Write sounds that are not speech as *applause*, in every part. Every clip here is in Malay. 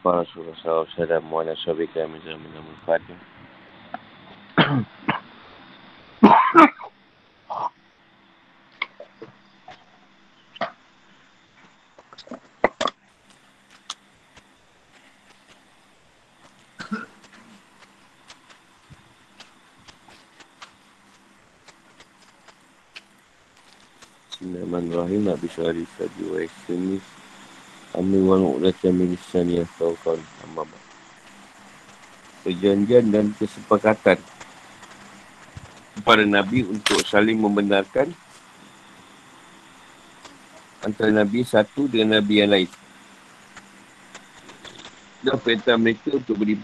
Mustafa Rasulullah SAW wa ala sahabika min zaman al-Fatih. Bismillahirrahmanirrahim. Nabi Syahri Sadi wa Isyamis. Amin wa nu'udatan milisan ya sawkan amabat. Perjanjian dan kesepakatan kepada Nabi untuk saling membenarkan antara Nabi satu dengan Nabi yang lain. Dan perintah mereka untuk beri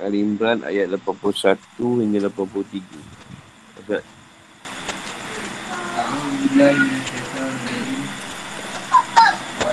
Al-Imran ayat 81 hingga 83. Al-Imran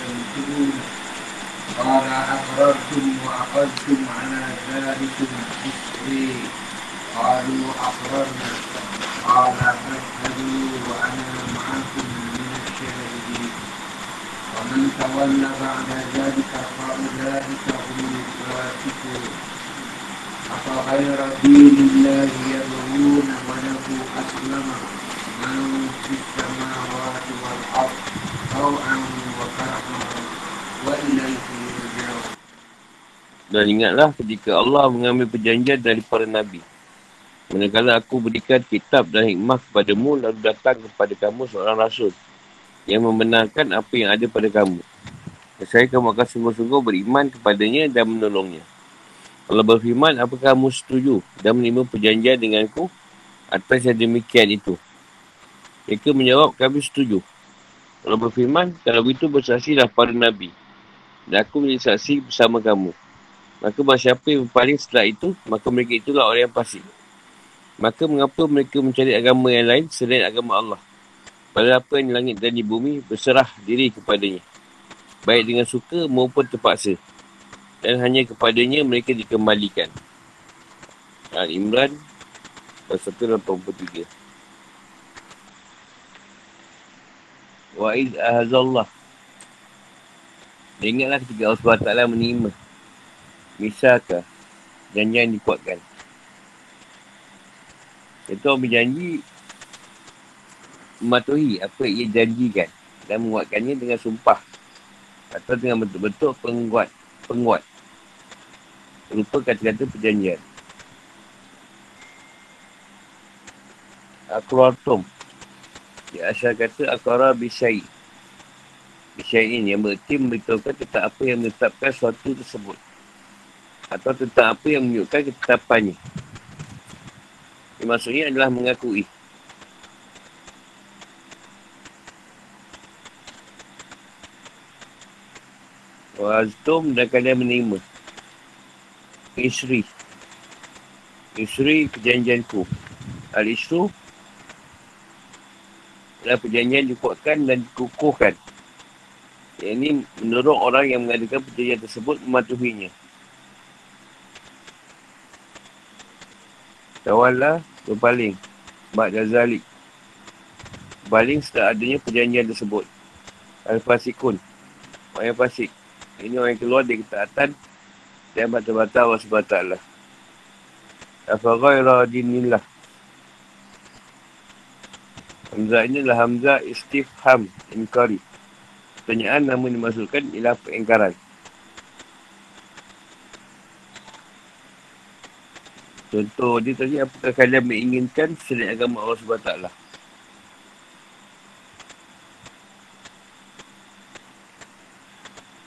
تنكرون قال أقررتم وأخذتم على ذلكم إسري قالوا أقررنا. قال فاشهدوا وأنا معكم من الشاهدين. ومن تولى بعد ذلك فأولئك هم الفاسقون. أفغير دين الله يبغون وله أسلم من في السماوات والأرض طوعا وكرها وإليه يرجعون Dan ingatlah ketika Allah mengambil perjanjian dari para Nabi. Manakala aku berikan kitab dan hikmah kepadamu, lalu datang kepada kamu seorang Rasul yang membenarkan apa yang ada pada kamu. Dan saya kamu akan sungguh-sungguh beriman kepadanya dan menolongnya. Allah berfirman, apakah kamu setuju dan menerima perjanjian denganku atas yang demikian itu? Mereka menjawab, kami setuju. Allah berfirman, kalau begitu bersaksilah para Nabi. Dan aku menjadi saksi bersama kamu. Maka bahawa siapa yang paling setelah itu, maka mereka itulah orang yang pasti. Maka mengapa mereka mencari agama yang lain selain agama Allah? Pada apa yang di langit dan di bumi berserah diri kepadanya. Baik dengan suka maupun terpaksa. Dan hanya kepadanya mereka dikembalikan. Al-Imran pasal 183. Wa'id ahazallah. Ingatlah ketika Allah SWT menerima Misaka Janjian dikuatkan Itu orang berjanji Mematuhi apa ia janjikan Dan menguatkannya dengan sumpah Atau dengan betul-betul penguat Penguat Lupa kata-kata perjanjian Akrartum Ya asal kata akara bisyai Bisyai ini yang berarti memberitahukan tentang apa yang menetapkan suatu tersebut atau tentang apa yang menunjukkan ketetapannya. Yang maksudnya adalah mengakui. Waztum dan kalian menerima. Isri. Isri perjanjianku. Al-Isru adalah perjanjian dikuatkan dan dikukuhkan. Yang ini menurut orang yang mengadakan perjanjian tersebut mematuhinya. Tawalla berpaling. Ba'da zalik. Berpaling setelah adanya perjanjian tersebut. Al-Fasikun. Orang yang fasik. Ini orang yang keluar dari ketaatan dan batal-batal Allah SWT. Afaghaira dinillah. Hamzah ini adalah Hamzah istifham inkari. Pertanyaan namun dimasukkan ialah pengingkaran. Contoh dia tadi, apakah kalian menginginkan selain agama Allah SWT?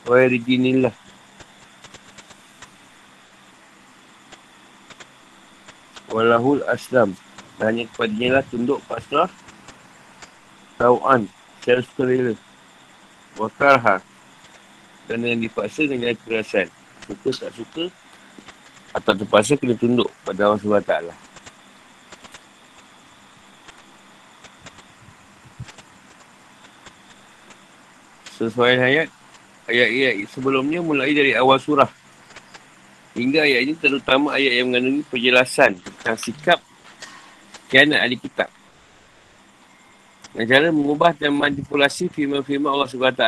Wahai rijinillah. Walahul aslam. Dan hanya kepadanya lah tunduk pasrah. Tau'an. secara sukarela. Wakarha. Kerana yang dipaksa dengan kerasan. Suka tak suka. Atau terpaksa kena tunduk pada Allah SWT. Sesuai ayat. Ayat-ayat sebelumnya mulai dari awal surah. Hingga ayat ini terutama ayat yang mengandungi penjelasan tentang sikap kianat ahli kitab. Dan cara mengubah dan manipulasi firman-firman Allah SWT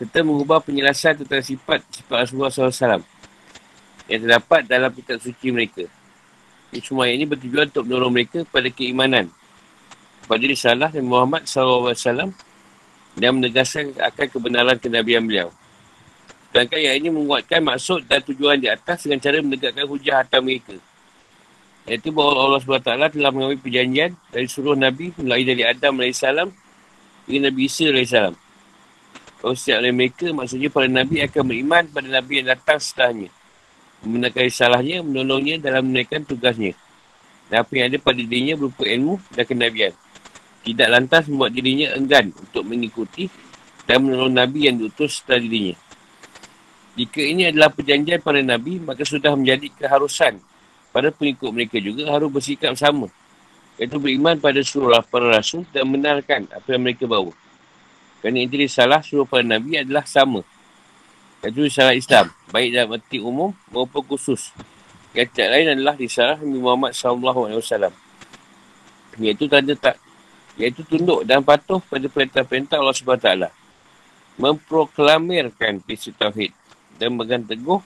serta mengubah penjelasan tentang sifat sifat Rasulullah SAW yang terdapat dalam kitab suci mereka. Ini semua ini bertujuan untuk menolong mereka pada keimanan kepada risalah Nabi Muhammad SAW dan menegaskan akan kebenaran kenabian beliau. Sedangkan yang ini menguatkan maksud dan tujuan di atas dengan cara menegakkan hujah atas mereka. Iaitu bahawa Allah SWT telah mengambil perjanjian dari seluruh Nabi mulai dari Adam AS hingga Nabi Isa AS. Kalau setiap dari mereka, maksudnya para Nabi akan beriman pada Nabi yang datang setelahnya. Membenarkan salahnya, menolongnya dalam menaikkan tugasnya. Dan apa yang ada pada dirinya berupa ilmu dan kenabian. Tidak lantas membuat dirinya enggan untuk mengikuti dan menolong Nabi yang diutus setelah dirinya. Jika ini adalah perjanjian para Nabi, maka sudah menjadi keharusan pada pengikut mereka juga harus bersikap sama. Iaitu beriman pada surah para rasul dan benarkan apa yang mereka bawa. Kerana inti salah surah para Nabi adalah sama. Iaitu salah Islam. Baik dalam arti umum maupun khusus. Tidak lain adalah risalah Nabi Muhammad SAW. Iaitu tanda tak iaitu tunduk dan patuh pada perintah-perintah Allah SWT. Memproklamirkan prinsip Tauhid dan memegang teguh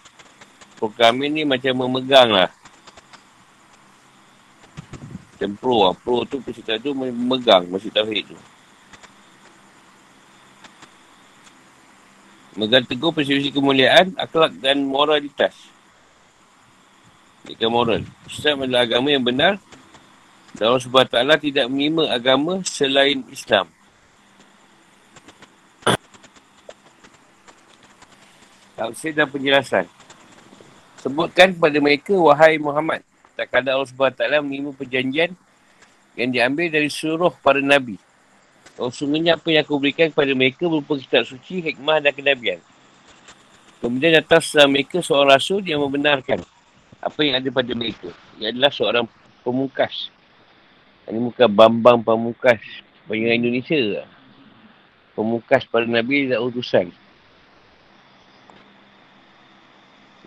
proklamir ni macam memegang lah. Macam pro lah. Pro tu peserta tu memegang masjid tauhid tu. Memegang teguh prinsip kemuliaan, akhlak dan moralitas. Ikan moral. Islam adalah agama yang benar. Dan Allah SWT tidak menerima agama selain Islam. Tafsir dan penjelasan. Sebutkan kepada mereka, wahai Muhammad, tak ada Allah SWT menerima perjanjian yang diambil dari seluruh para Nabi. Oh, sungguhnya apa yang aku berikan kepada mereka berupa kitab suci, hikmah dan kenabian. Kemudian datang setelah mereka seorang rasul yang membenarkan apa yang ada pada mereka. Ia adalah seorang pemungkas. Ini muka Bambang Pemungkas. Banyak Indonesia. Pemungkas para Nabi dan utusan.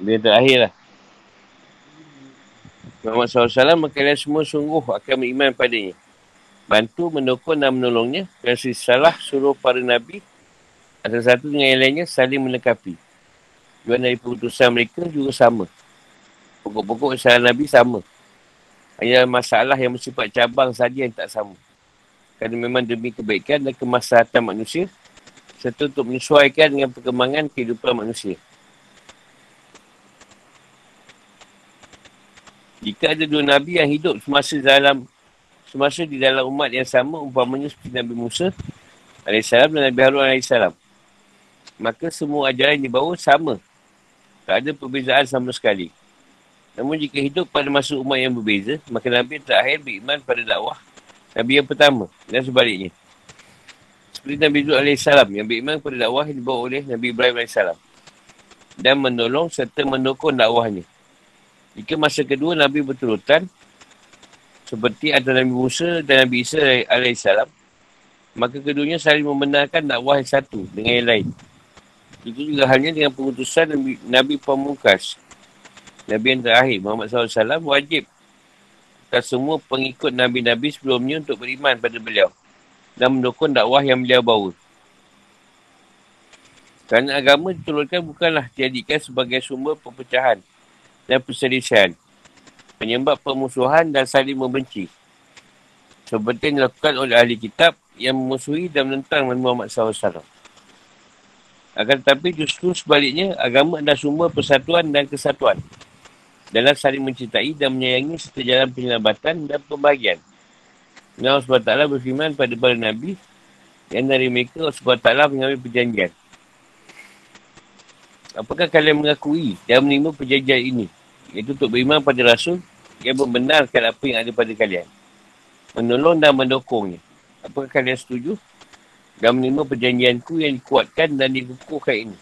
Dia terakhir lah. Muhammad SAW kalian semua sungguh akan beriman padanya. Bantu, mendukung dan menolongnya. Dan salah suruh para Nabi. Ada satu dengan yang lainnya saling menekapi. Tujuan dari keputusan mereka juga sama. Pokok-pokok salah Nabi sama. Hanya masalah yang bersifat cabang saja yang tak sama. Kerana memang demi kebaikan dan kemaslahatan manusia. Serta untuk menyesuaikan dengan perkembangan kehidupan manusia. Jika ada dua Nabi yang hidup semasa dalam semasa di dalam umat yang sama, umpamanya seperti Nabi Musa AS dan Nabi Harun AS. Maka semua ajaran yang dibawa sama. Tak ada perbezaan sama sekali. Namun jika hidup pada masa umat yang berbeza, maka Nabi terakhir beriman pada dakwah Nabi yang pertama dan sebaliknya. Seperti Nabi Zul AS yang beriman pada dakwah yang dibawa oleh Nabi Ibrahim AS. Dan menolong serta mendukung dakwahnya. Jika masa kedua Nabi berturutan seperti ada Nabi Musa dan Nabi Isa AS maka keduanya saling membenarkan dakwah yang satu dengan yang lain. Itu juga halnya dengan pengutusan Nabi, Nabi Pemungkas. Nabi yang terakhir, Muhammad SAW, wajib atas semua pengikut Nabi-Nabi sebelumnya untuk beriman pada beliau dan mendukung dakwah yang beliau bawa. Kerana agama diturunkan bukanlah dijadikan sebagai sumber perpecahan dan perselisihan. Penyebab permusuhan dan saling membenci. Seperti yang dilakukan oleh ahli kitab yang memusuhi dan menentang Nabi Muhammad SAW. Akan tetapi justru sebaliknya, agama adalah sumber persatuan dan kesatuan. Dalam saling mencintai dan menyayangi serta jalan penyelambatan dan pembahagian. Allah SWT berfirman pada para Nabi yang dari mereka SWT mengambil perjanjian. Apakah kalian mengakui dan menerima perjanjian ini? Iaitu untuk beriman pada Rasul yang membenarkan apa yang ada pada kalian. Menolong dan mendukungnya. Apakah kalian setuju? dan menerima perjanjianku yang dikuatkan dan dikukuhkan ini.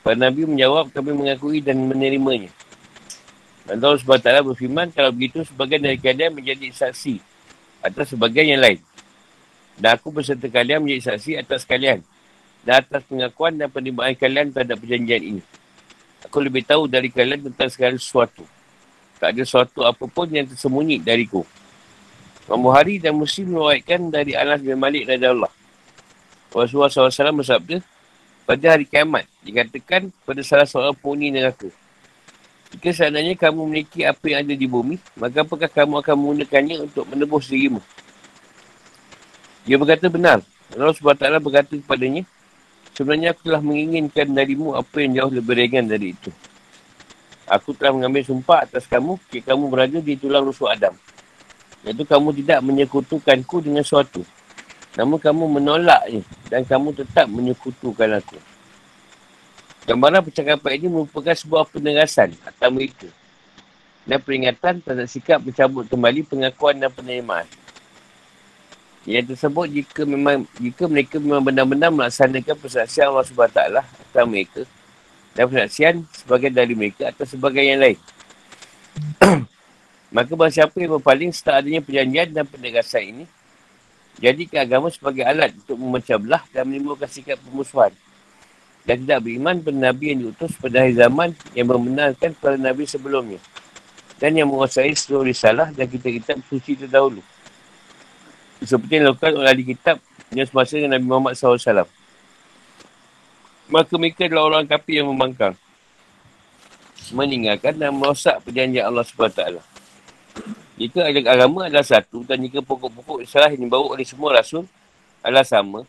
Para Nabi menjawab, kami mengakui dan menerimanya. Dan Allah SWT berfirman, kalau begitu sebagian dari kalian menjadi saksi atas sebagian yang lain. Dan aku berserta kalian menjadi saksi atas kalian. Dan atas pengakuan dan penerimaan kalian terhadap perjanjian ini. Aku lebih tahu dari kalian tentang segala sesuatu. Tak ada sesuatu apapun yang tersembunyi dariku. Imam Buhari dan Muslim mewaitkan dari Anas bin Malik dari Allah. Rasulullah SAW bersabda, pada hari kiamat, dikatakan pada salah seorang penghuni neraka. Jika seandainya kamu memiliki apa yang ada di bumi, maka apakah kamu akan menggunakannya untuk menebus dirimu? Dia berkata benar. Allah SWT berkata kepadanya, sebenarnya aku telah menginginkan darimu apa yang jauh lebih ringan dari itu. Aku telah mengambil sumpah atas kamu, jika kamu berada di tulang rusuk Adam. Iaitu kamu tidak menyekutukanku dengan suatu. Namun kamu menolaknya dan kamu tetap menyekutukan aku. Gambaran percakapan ini merupakan sebuah penegasan atas mereka. Dan peringatan terhadap sikap mencabut kembali pengakuan dan penerimaan. Yang tersebut jika memang jika mereka memang benar-benar melaksanakan persaksian Allah SWT atas mereka dan persaksian sebagai dari mereka atau sebagai yang lain. *clears throat* Maka bahawa siapa yang berpaling setelah adanya perjanjian dan penegasan ini, jadi agama sebagai alat untuk memecah belah dan menimbulkan sikap pemusuhan. Dan tidak beriman pada Nabi yang diutus pada hari zaman yang membenarkan para Nabi sebelumnya. Dan yang menguasai seluruh risalah dan kita-kita suci terdahulu. Seperti yang dilakukan oleh ahli kitab yang semasa dengan Nabi Muhammad SAW. Maka mereka adalah orang kafir yang membangkang. Meninggalkan dan merosak perjanjian Allah SWT. Jika agama adalah satu dan jika pokok-pokok salah yang dibawa oleh semua rasul adalah sama,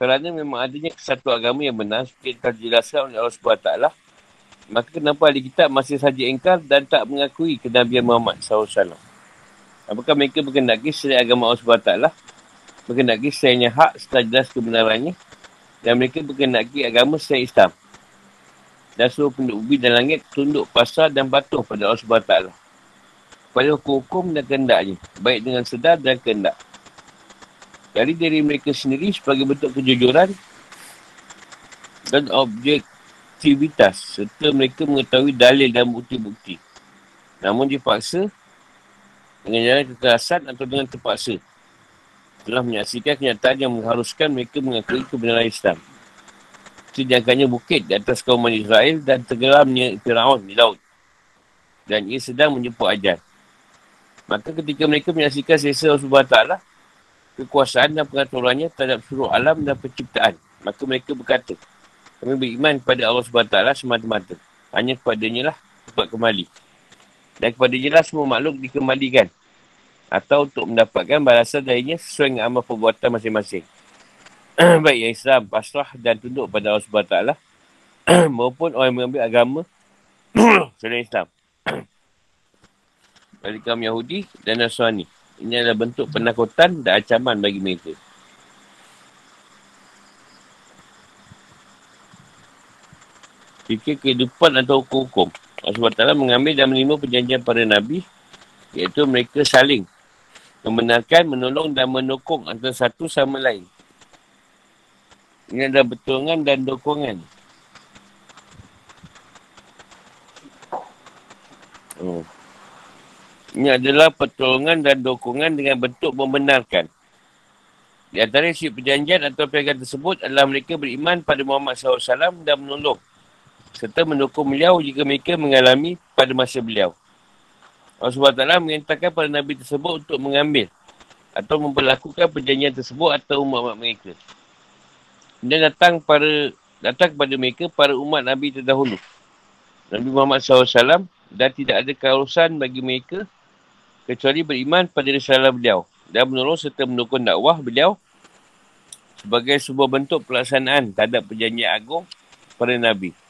kerana memang adanya satu agama yang benar seperti yang telah dijelaskan oleh Allah SWT, maka kenapa ahli kitab masih saja engkar dan tak mengakui kenabian Muhammad SAW? Apakah mereka berkendaki selain agama Allah SWT? Berkendaki selainnya hak setelah jelas kebenarannya dan mereka berkendaki agama selain Islam. Dan seluruh penduduk bumi dan langit tunduk pasal dan patuh pada Allah SWT pada hukum dan kehendaknya. Baik dengan sedar dan kehendak. Dari diri mereka sendiri sebagai bentuk kejujuran dan objektivitas serta mereka mengetahui dalil dan bukti-bukti. Namun dipaksa dengan jalan kekerasan atau dengan terpaksa telah menyaksikan kenyataan yang mengharuskan mereka mengakui kebenaran Islam. Sejangkanya bukit di atas kaum Israel dan tenggelamnya Fir'aun di laut. Dan ia sedang menjemput ajar. Maka ketika mereka menyaksikan sesa Allah SWT, kekuasaan dan pengaturannya terhadap seluruh alam dan penciptaan, maka mereka berkata, kami beriman kepada Allah SWT semata-mata. Hanya kepadanya lah dapat kembali. Dan kepadanya lah semua makhluk dikembalikan. Atau untuk mendapatkan balasan darinya sesuai dengan amal perbuatan masing-masing. *clears throat* Baik yang Islam, pasrah dan tunduk pada Allah SWT *clears throat* maupun orang yang mengambil agama *clears throat* selain Islam dari kaum Yahudi dan Nasrani. Ini adalah bentuk penakutan dan ancaman bagi mereka. Fikir kehidupan atau hukum-hukum. Allah SWT mengambil dan menerima perjanjian para Nabi iaitu mereka saling membenarkan, menolong dan menokong antara satu sama lain. Ini adalah betulungan dan dokongan. Oh. Ini adalah pertolongan dan dokongan dengan bentuk membenarkan. Di antara isi perjanjian atau perjanjian tersebut adalah mereka beriman pada Muhammad SAW dan menolong. Serta mendukung beliau jika mereka mengalami pada masa beliau. Allah SWT mengatakan pada Nabi tersebut untuk mengambil atau memperlakukan perjanjian tersebut atau umat-umat mereka. Dan datang para datang kepada mereka para umat Nabi terdahulu. Nabi Muhammad SAW dan tidak ada keurusan bagi mereka kecuali beriman pada risalah beliau dan menolong serta mendukung dakwah beliau sebagai sebuah bentuk pelaksanaan terhadap perjanjian agung pada Nabi.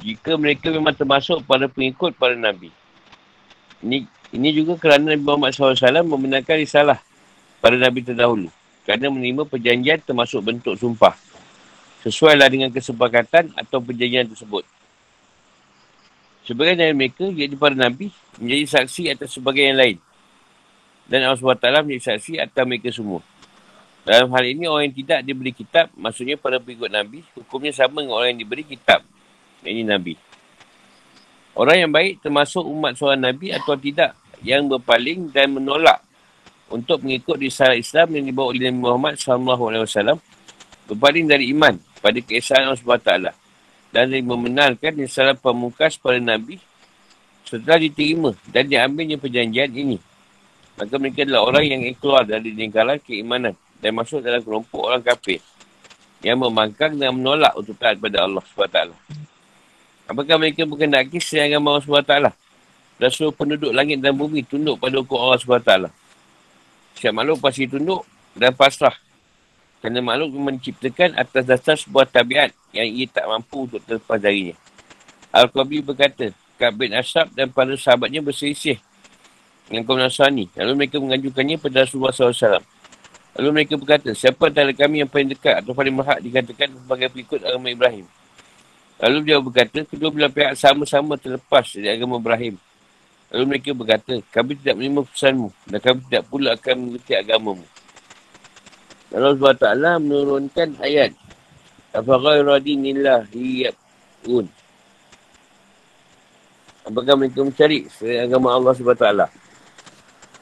Jika mereka memang termasuk pada pengikut para Nabi. Ini, ini juga kerana Nabi Muhammad SAW membenarkan risalah pada Nabi terdahulu. Kerana menerima perjanjian termasuk bentuk sumpah. Sesuailah dengan kesepakatan atau perjanjian tersebut. Sebagian dari mereka, iaitu para Nabi, menjadi saksi atas sebagian yang lain. Dan Allah SWT menjadi saksi atas mereka semua. Dalam hal ini, orang yang tidak diberi kitab, maksudnya para pengikut Nabi, hukumnya sama dengan orang yang diberi kitab. Ini Nabi. Orang yang baik termasuk umat seorang Nabi atau tidak yang berpaling dan menolak untuk mengikut risalah Islam yang dibawa oleh Nabi Muhammad SAW berpaling dari iman pada keesaan Allah SWT dan dari membenarkan risalah pemungkas para Nabi setelah diterima dan diambilnya perjanjian ini. Maka mereka adalah orang yang keluar dari lingkaran keimanan dan masuk dalam kelompok orang kafir yang memangkang dan menolak untuk taat kepada Allah SWT. Apakah mereka berkendaki selain agama Allah SWT? Dan seluruh penduduk langit dan bumi tunduk pada hukum Allah SWT. Setiap makhluk pasti tunduk dan pasrah. Kerana makhluk menciptakan atas dasar sebuah tabiat yang ia tak mampu untuk terlepas darinya. Al-Qabi berkata, Kak bin Ashab dan para sahabatnya berselisih dengan kaum Nasrani. Lalu mereka mengajukannya pada Rasulullah SAW. Lalu mereka berkata, siapa antara kami yang paling dekat atau paling berhak dikatakan sebagai pengikut agama Ibrahim? Lalu dia berkata, kedua belah pihak sama-sama terlepas dari agama Ibrahim. Lalu mereka berkata, kami tidak menerima pesanmu dan kami tidak pula akan mengerti agamamu. Allah SWT menurunkan ayat. Afaghairudinillah hiyabun. Apakah mereka mencari agama Allah SWT?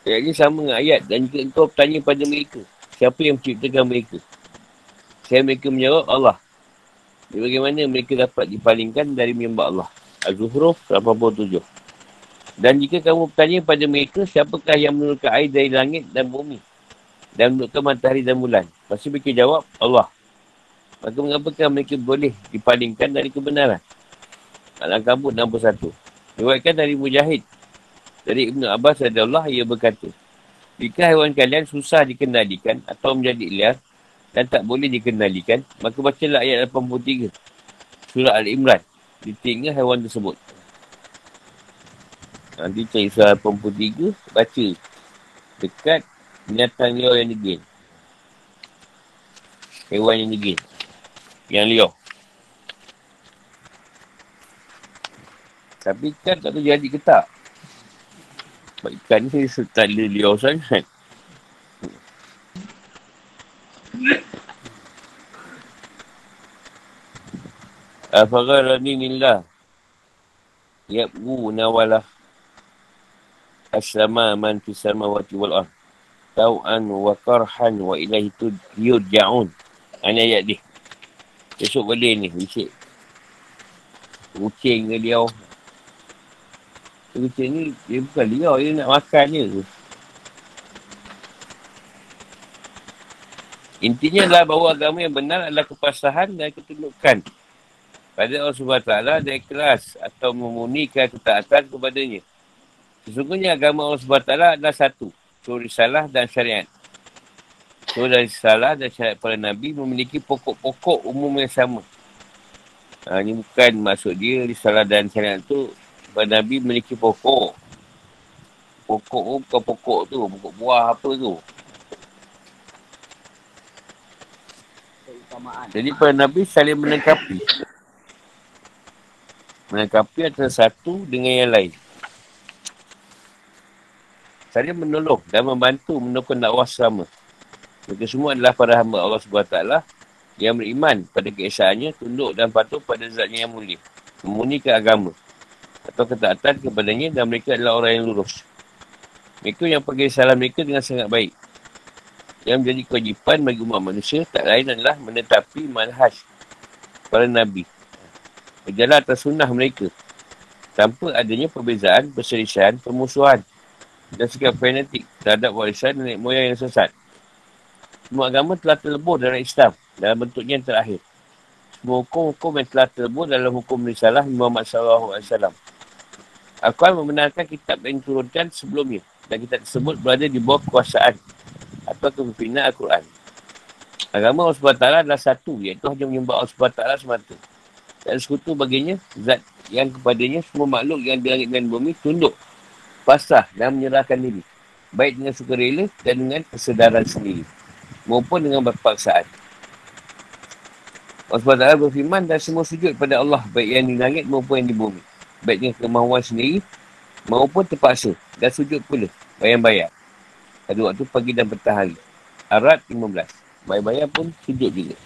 Ayat ini sama dengan ayat. Dan jika engkau bertanya pada mereka, siapa yang menciptakan mereka? Saya mereka menjawab Allah. Jadi bagaimana mereka dapat dipalingkan dari mimbar Allah. Az-Zuhruf 87. Dan jika kamu bertanya pada mereka, siapakah yang menurunkan air dari langit dan bumi? Dan menurunkan matahari dan bulan? Pasti mereka jawab, Allah. Maka mengapakah mereka boleh dipalingkan dari kebenaran? Al-Ankabut 61. Diwakilkan dari Mujahid. Dari Ibn Abbas Allah, ia berkata, Jika haiwan kalian susah dikendalikan atau menjadi liar, dan tak boleh dikendalikan, maka bacalah ayat 83 surah Al-Imran di tinggal haiwan tersebut. Nanti cari surah 83, baca dekat binatang liar yang degil. Hewan yang degil. Yang liar. Tapi ikan tak tahu jadi ke tak. Sebab ikan ni tak liar sangat. Afagarani nillah. Yabgu nawalah. Aslama man fi samawati wal ard. Tau'an wa karhan wa ilahi tu yurja'un. Ini ayat ni. Besok boleh ni. Bisik. Kucing ke liau. Kucing ni dia bukan liau. Dia nak makan je. Intinya adalah bahawa agama yang benar adalah kepasahan dan ketundukan pada Allah SWT dan ikhlas atau memunikan ketaatan kepadanya. Sesungguhnya agama Allah SWT adalah satu. Suri salah dan syariat. Suri salah dan syariat para Nabi memiliki pokok-pokok umum yang sama. Ha, ini bukan maksud dia risalah dan syariat tu para Nabi memiliki pokok. Pokok tu bukan pokok tu. Pokok buah apa tu. Jadi para Nabi saling menengkapi melengkapi antara satu dengan yang lain. Saya menolong dan membantu menukar dakwah sama. Mereka semua adalah para hamba Allah SWT yang beriman pada keesaannya, tunduk dan patuh pada zatnya yang mulia. Memunikan agama atau ketaatan kepadanya dan mereka adalah orang yang lurus. Mereka yang pergi salam mereka dengan sangat baik. Yang menjadi kewajipan bagi umat manusia tak lain adalah menetapi manhaj para Nabi berjalan atas sunnah mereka tanpa adanya perbezaan, perselisihan, permusuhan dan sikap fanatik terhadap warisan nenek moyang yang sesat. Semua agama telah terlebur dalam Islam dalam bentuknya yang terakhir. Semua hukum-hukum yang telah terlebur dalam hukum risalah Muhammad SAW. Al-Quran membenarkan kitab yang diturunkan sebelumnya dan kitab tersebut berada di bawah kekuasaan atau kepimpinan Al-Quran. Agama Allah SWT adalah satu iaitu hanya menyembah Allah SWT semata ada sekutu baginya zat yang kepadanya semua makhluk yang di langit dan bumi tunduk pasrah dan menyerahkan diri baik dengan sukarela dan dengan kesedaran sendiri maupun dengan berpaksaan Allah SWT berfirman dan semua sujud pada Allah baik yang di langit maupun yang di bumi baik dengan kemahuan sendiri maupun terpaksa dan sujud pula bayang-bayang Pada waktu pagi dan petang hari. Arat 15. Bayar-bayar pun sujud juga.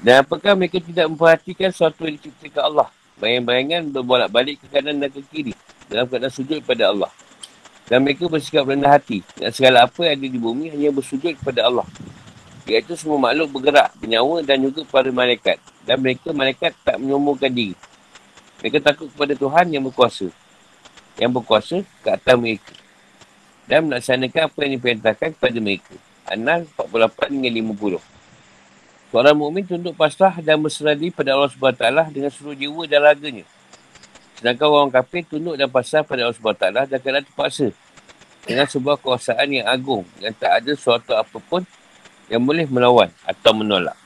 Dan apakah mereka tidak memperhatikan sesuatu yang diciptakan Allah? Bayang-bayangan berbolak-balik ke kanan dan ke kiri. Dalam keadaan sujud kepada Allah. Dan mereka bersikap rendah hati. Dan segala apa yang ada di bumi hanya bersujud kepada Allah. Iaitu semua makhluk bergerak, bernyawa dan juga para malaikat. Dan mereka malaikat tak menyombongkan diri. Mereka takut kepada Tuhan yang berkuasa. Yang berkuasa ke atas mereka dan melaksanakan apa yang diperintahkan kepada mereka. An-Nahl 48 hingga 50. Seorang mukmin tunduk pasrah dan berserah pada Allah SWT dengan seluruh jiwa dan raganya. Sedangkan orang kafir tunduk dan pasrah pada Allah SWT dan kena terpaksa dengan sebuah kuasaan yang agung yang tak ada sesuatu apapun yang boleh melawan atau menolak.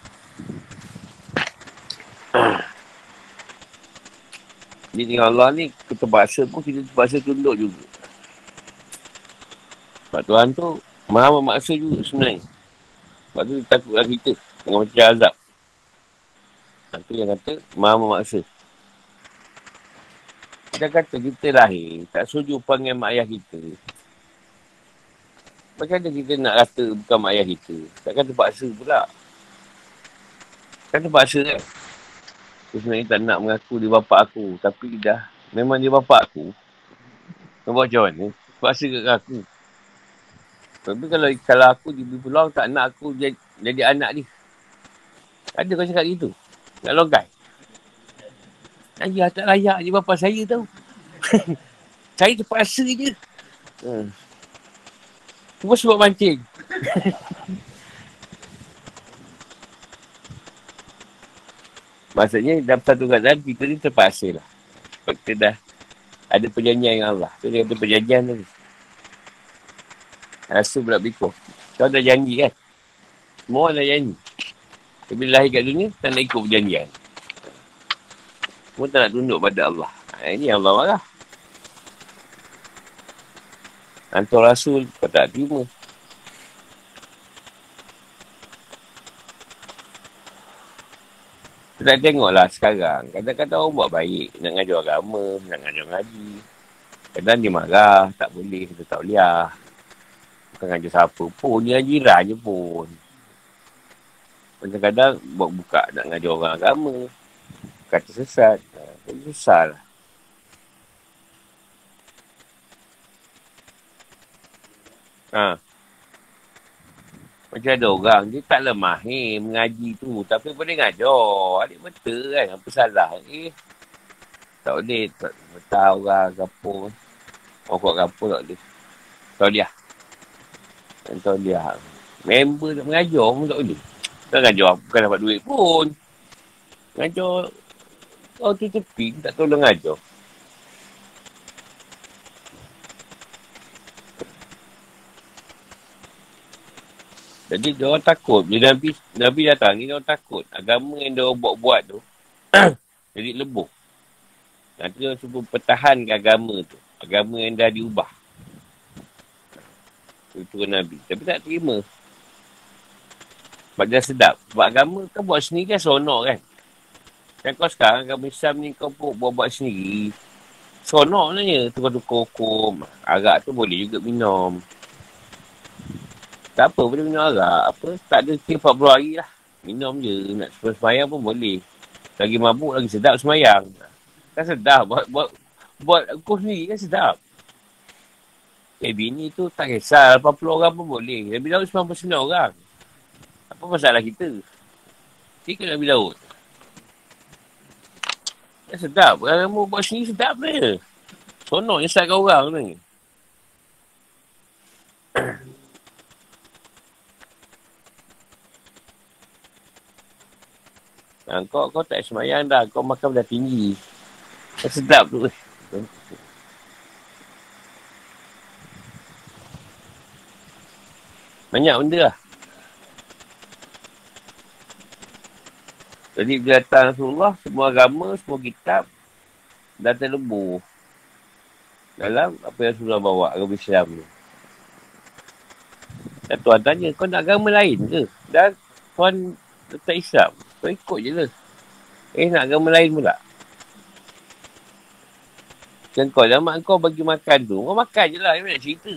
Jadi dengan Allah ni, terpaksa pun kita terpaksa tunduk juga. Sebab Tuhan tu maha memaksa juga sebenarnya. Sebab tu dia takutlah kita dengan macam azab. Itu yang kata maha memaksa. Kita kata kita lahir, tak setuju panggil mak ayah kita. Macam mana kita nak kata bukan mak ayah kita? Takkan terpaksa pula. Kan terpaksa kan? Aku sebenarnya tak nak mengaku dia bapak aku. Tapi dah memang dia bapak aku. Kau buat macam mana? Terpaksa ke aku? Tapi kalau kalau aku diberi peluang tak nak aku jadi, jadi anak dia. Ada kau cakap gitu. Tak logai. Ayah tak layak je bapa saya tau. *laughs* saya terpaksa je. Hmm. Cuma sebab mancing. *laughs* Maksudnya dalam satu keadaan kita ni terpaksa lah. Kita dah ada perjanjian dengan Allah. Tu dia kata perjanjian tu. Rasa pula biko. Kau dah janji kan? Semua dah janji. Tapi lahir kat dunia, tak nak ikut perjanjian. Semua tak nak tunduk pada Allah. Ha, ini Allah marah. Hantar Rasul, kau tak terima. Kita tengoklah sekarang. Kadang-kadang orang buat baik. Nak ngajar agama, nak ngajar ngaji. Kadang dia marah, tak boleh, kita tak boleh. Bukan ngajar siapa pun. Dia jiran je pun. Kadang-kadang buat buka nak ngajar orang agama. Kata sesat. Itu susah lah. Ha. Macam ada orang, dia tak lemah ni mengaji tu. Tapi boleh ngajar. Adik betul kan, apa salah. Eh, tak boleh. Tak, tahu orang kapur. Orang kuat kapur tak boleh. Tahu dia. Tahu dia. Member tak mengajar pun tak boleh. Tak mengajar, bukan dapat duit pun. Mengajar. Oh tu tepi, tak tolong mengajar. Jadi dia orang takut. Bila Nabi, Nabi datang ni dia orang takut. Agama yang dia orang buat-buat tu. *clears throat* jadi lebuh. Nanti dia cuba pertahankan agama tu. Agama yang dah diubah. Itu Nabi. Tapi tak terima. Sebab dia sedap. Sebab agama kau buat sendiri kan seronok kan. Dan kau sekarang agama Islam ni kau pun buat-buat sendiri. Seronok sebenarnya. Tukar-tukar hukum. Arak tu boleh juga minum. Tak apa boleh minum arak. Apa? Tak ada kira 40 hari lah. Minum je. Nak semayang pun boleh. Lagi mabuk, lagi sedap semayang. Kan sedap. Buat, buat, buat hukum sendiri kan sedap. Eh bini tu tak kisah 80 orang pun boleh. Nabi Daud 99 orang. Apa masalah kita? Tiga Nabi Daud. Ya sedap. Kalau kamu buat sini sedap dia. Sonok nyesatkan orang ni. Ha, *coughs* kau, kau tak semayang dah. Kau makan dah tinggi. Sedap tu. Banyak benda lah. Jadi bila datang Rasulullah, semua agama, semua kitab dah terlebur dalam apa yang Rasulullah bawa agama Islam ni. Dan Tuhan tanya, kau nak agama lain ke? Dan Tuhan tetap Islam. Kau ikut je lah. Eh, nak agama lain pula. Dan kau dah mak kau bagi makan tu. Kau makan je lah. Dia nak cerita.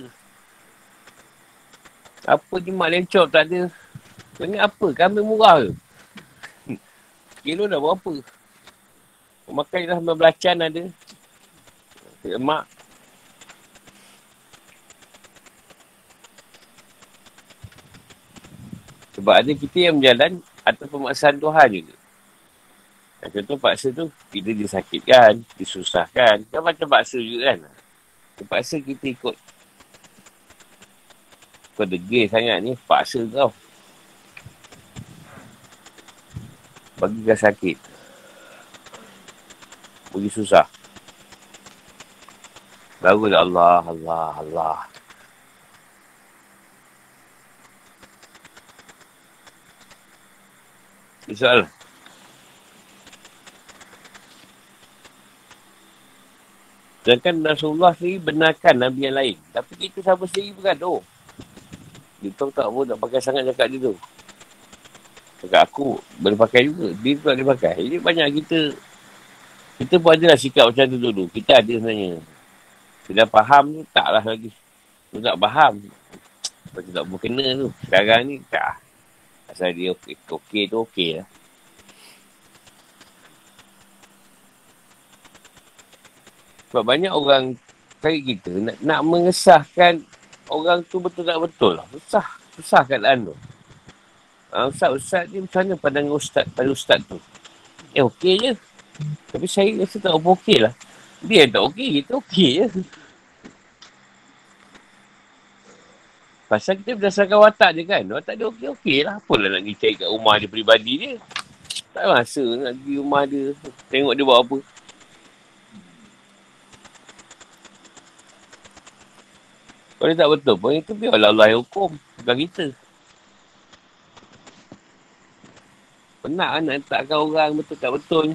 Apa je mak lencop tak ada. Kau ni apa? Kami murah ke? Kilo dah berapa? Makan lah sampai belacan ada. Mak. Sebab ada kita yang berjalan atau pemaksaan Tuhan juga. Yang contoh paksa tu, kita disakitkan, disusahkan. Kan macam paksa juga kan. Terpaksa kita ikut. Kau degil sangat ni, paksa kau. Bagi kau sakit. Bagi susah. Baru Allah, Allah, Allah. Soalan. Sedangkan Rasulullah sendiri benarkan Nabi yang lain. Tapi kita sama sendiri bergaduh. Tahu tak apa nak pakai sangat cakap dia tu. Cakap aku boleh pakai juga. Dia tak boleh pakai. Jadi banyak kita kita pun ada lah sikap macam tu dulu. Kita ada sebenarnya. Kita dah faham tu taklah lagi. Tu tak faham. Macam tak berkena tu. Sekarang ni tak. Asal dia okey, okey tu okey lah. Sebab banyak orang kaya kita nak, nak mengesahkan orang tu betul tak betul lah. Susah. Susah keadaan tu. Uh, ustaz-ustaz ni macam mana pandangan ustaz pada ustaz tu? Eh okey je. Tapi saya rasa tak apa okey lah. Dia tak okey, kita okey je. Pasal kita berdasarkan watak je kan. Watak dia okey-okey lah. Apalah nak pergi cari kat rumah dia peribadi dia. Tak masa nak pergi rumah dia. Tengok dia buat apa. Kalau tak betul pun, itu biarlah Allah yang hukum. Bukan kita. Penat kan nak letakkan orang betul tak betul.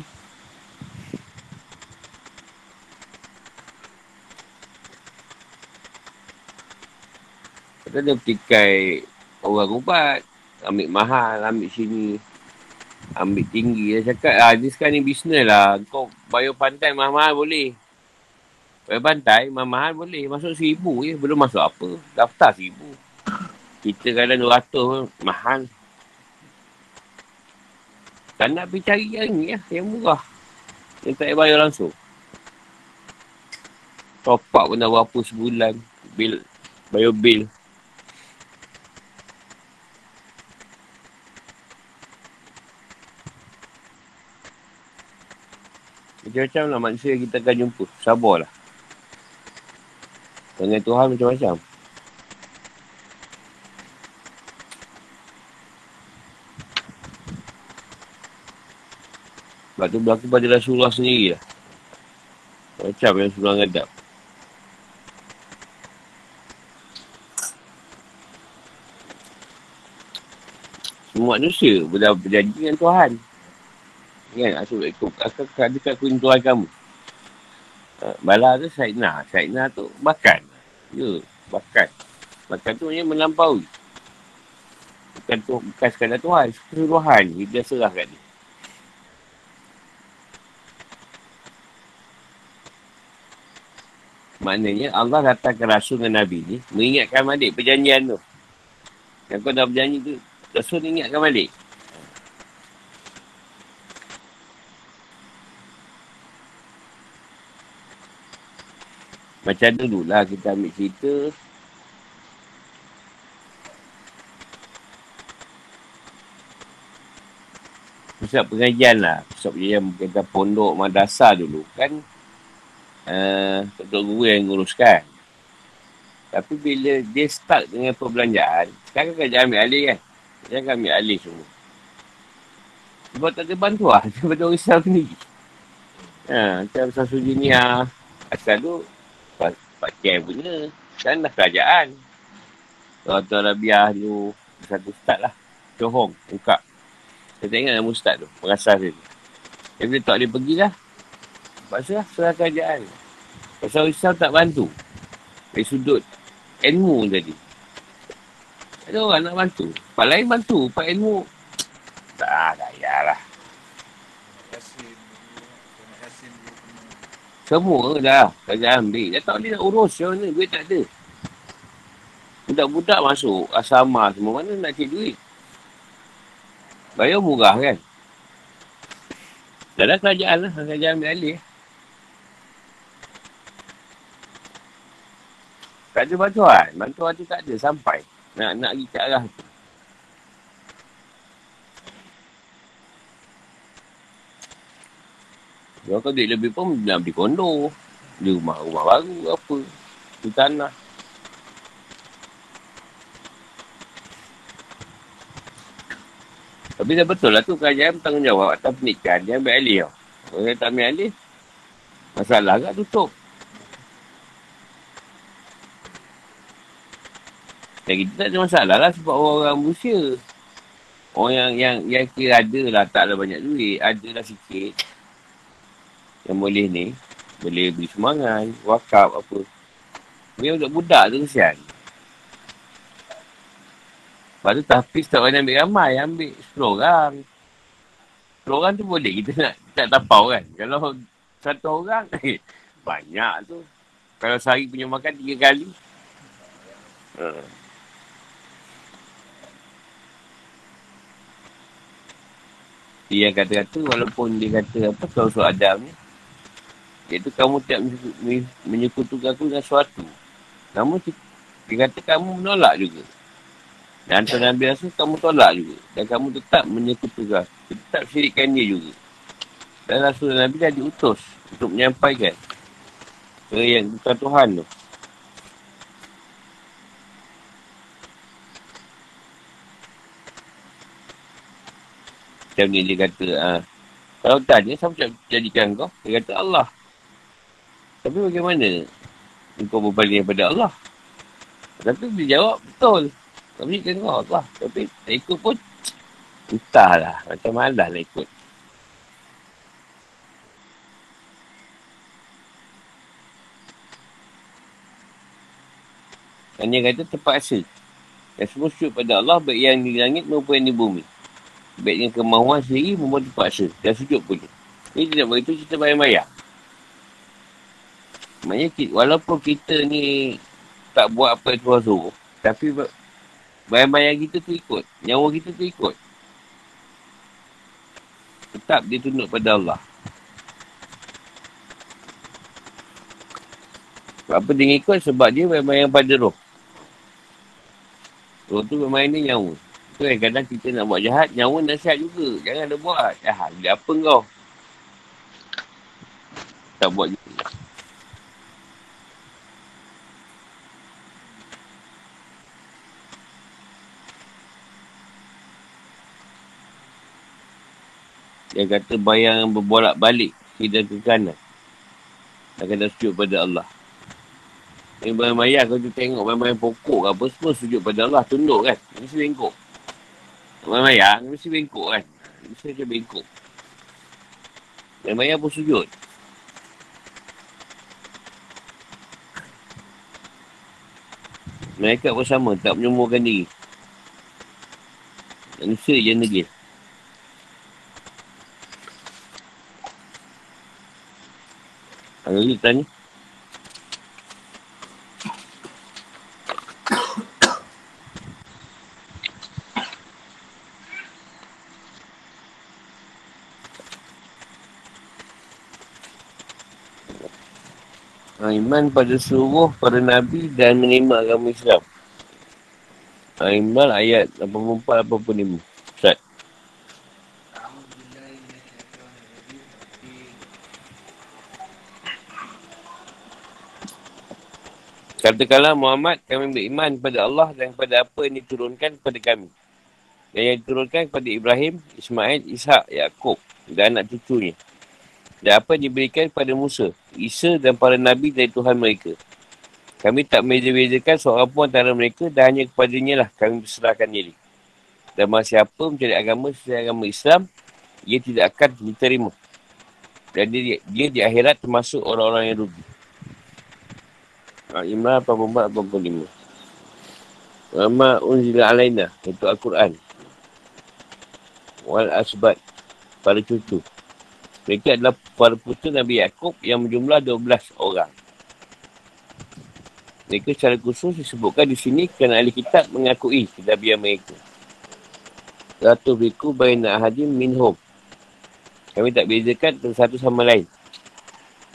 Kita ada petikai orang ubat. Ambil mahal, ambil sini. Ambil tinggi. Dia cakap, ah, ni sekarang ni bisnes lah. Kau bayar pantai mahal-mahal boleh. Bayar pantai, mahal boleh. Masuk seribu je. Belum masuk apa. Daftar seribu. Kita kadang dua ratus pun mahal. Tak nak pergi cari yang ni lah. Yang murah. Yang tak bayar langsung. Top up pun dah berapa sebulan. Bil. Bayar bil. Macam-macam lah manusia kita akan jumpa. Sabarlah. Dengan Tuhan macam-macam. Sebab tu berlaku pada Rasulullah sendiri lah. Macam yang Rasulullah ngadap. Semua manusia boleh berjanji dengan Tuhan. Kan? Ikut. Aku ada kat Tuhan kamu. Uh, bala tu Saidna. Saidna tu makan. Ya, bakat. Bakat tu hanya melampaui. Bukan, tu, bukan sekadar Tuhan. Keseluruhan. Dia serah kat dia. Maknanya Allah datang ke Rasul dengan Nabi ni mengingatkan balik perjanjian tu. Yang kau dah berjanji tu, Rasul ingatkan balik. Macam dulu lah kita ambil cerita. Pusat pengajian lah. Pusat pengajian kita pondok madrasah dulu kan. Uh, Guru yang nguruskan. Tapi bila dia start dengan perbelanjaan, sekarang kan dia ambil alih kan. Dia akan ambil alih semua. Sebab tak ada bantuan *laughs* daripada orang Islam sendiri. Ha, macam Sasu Jinia. Asal tu pakai punya dan dah kerajaan. Tuan-tuan Arabiah tu satu ustaz lah. Johong, buka. Saya tak ingat nama ustaz tu, perasaan dia. Dia bila tak boleh pergi lah. Pasal lah, serah kerajaan. Pasal Islam tak bantu. Dari sudut ilmu tadi. Ada orang nak bantu. Pak lain bantu, pak ilmu. Tak, tak payahlah. Semua dah. Kerja ambil. Dia tak boleh nak urus macam mana. Duit tak ada. Budak-budak masuk asrama semua. Mana nak cari duit? Bayar murah kan? Dah kerajaan lah. Kerajaan ambil alih. Tak ada bantuan. Bantuan tu tak ada sampai. Nak nak pergi ke arah tu. Dia kalau duit lebih pun nak beli kondo. Beli rumah-rumah baru apa. Di tanah. Tapi dah betul lah tu kerajaan bertanggungjawab atas pernikahan. Dia ambil alih tau. Kalau dia tak ambil alih, masalah kan tutup. Dan kita tak ada masalah lah sebab orang-orang berusia. Orang yang, yang, yang kira ada lah, tak ada banyak duit. Ada lah sikit. Yang boleh ni. Boleh beli semangat, wakaf apa. Biar budak-budak tu kesian. Lepas tu tahfiz tak boleh ambil ramai. Ambil 10 orang. 10 orang tu boleh kita nak tak tapau kan. Kalau satu orang, *laughs* banyak tu. Kalau sehari punya makan tiga kali. Uh. Dia kata-kata walaupun dia kata apa kalau Adam ni. Iaitu kamu tak menyekutukan aku dengan sesuatu. Namun dia kata kamu menolak juga. Dan antara Nabi Rasul kamu tolak juga. Dan kamu tetap menyekutukan. Tetap syirikkan dia juga. Dan Rasul Nabi dah diutus untuk menyampaikan ke yang bukan Tuhan tu. Macam ni dia kata, ha, kalau tanya, siapa jadikan kau? Dia kata Allah. Tapi bagaimana engkau berbalik daripada Allah? Tapi dia jawab, betul. Kami tengok lah. Tapi tak ikut pun entahlah. Macam malas lah ikut. Hanya kata terpaksa. Yang semua sujud pada Allah baik yang di langit maupun yang di bumi. Baik dengan kemahuan sendiri maupun terpaksa. Dan sujud pun. Ini tidak begitu kita bayar-bayar. Maksudnya walaupun kita ni tak buat apa yang Tuhan suruh. Tapi Bayang-bayang kita tu ikut. Nyawa kita tu ikut. Tetap dia tunduk pada Allah. Apa dia ikut? Sebab dia bayang-bayang pada roh. Roh tu bermain ni nyawa. Tu kan kadang kita nak buat jahat, nyawa nasihat juga. Jangan ada buat. Ah, dia apa kau? Tak buat juga. Yang kata bayang berbolak balik Kira ke kanan Akan dah sujud pada Allah Yang bayang-bayang kau tu tengok Bayang-bayang pokok apa Semua sujud pada Allah Tunduk kan Mesti bengkok Bayang-bayang Mesti bengkok kan? Mesti macam bengkok. Bayang-bayang pun sujud. Mereka pun sama Tak menyembuhkan diri. Manusia je negeri. Lagi tanya. Ha, iman pada seluruh para Nabi dan menerima agama Islam. Iman ayat 84-85. Ustaz. Katakanlah Muhammad kami beriman kepada Allah dan kepada apa yang diturunkan kepada kami. Dan yang diturunkan kepada Ibrahim, Ismail, Ishak, Yaakob dan anak cucunya. Dan apa yang diberikan kepada Musa, Isa dan para Nabi dari Tuhan mereka. Kami tak membeza-bezakan seorang pun antara mereka dan hanya kepadanya lah kami berserahkan diri. Dan masih apa mencari agama sesuai agama Islam, ia tidak akan diterima. Dan dia, dia di akhirat termasuk orang-orang yang rugi. Imran 84-85 Wama unzila alaina Itu Al-Quran Wal asbat Pada cucu Mereka adalah para putera Nabi Yaakob yang berjumlah 12 orang. Mereka secara khusus disebutkan di sini kerana ahli kitab mengakui kenabian mereka. Ratu Biku Baina Ahadim Minhum. Kami tak bezakan satu sama lain.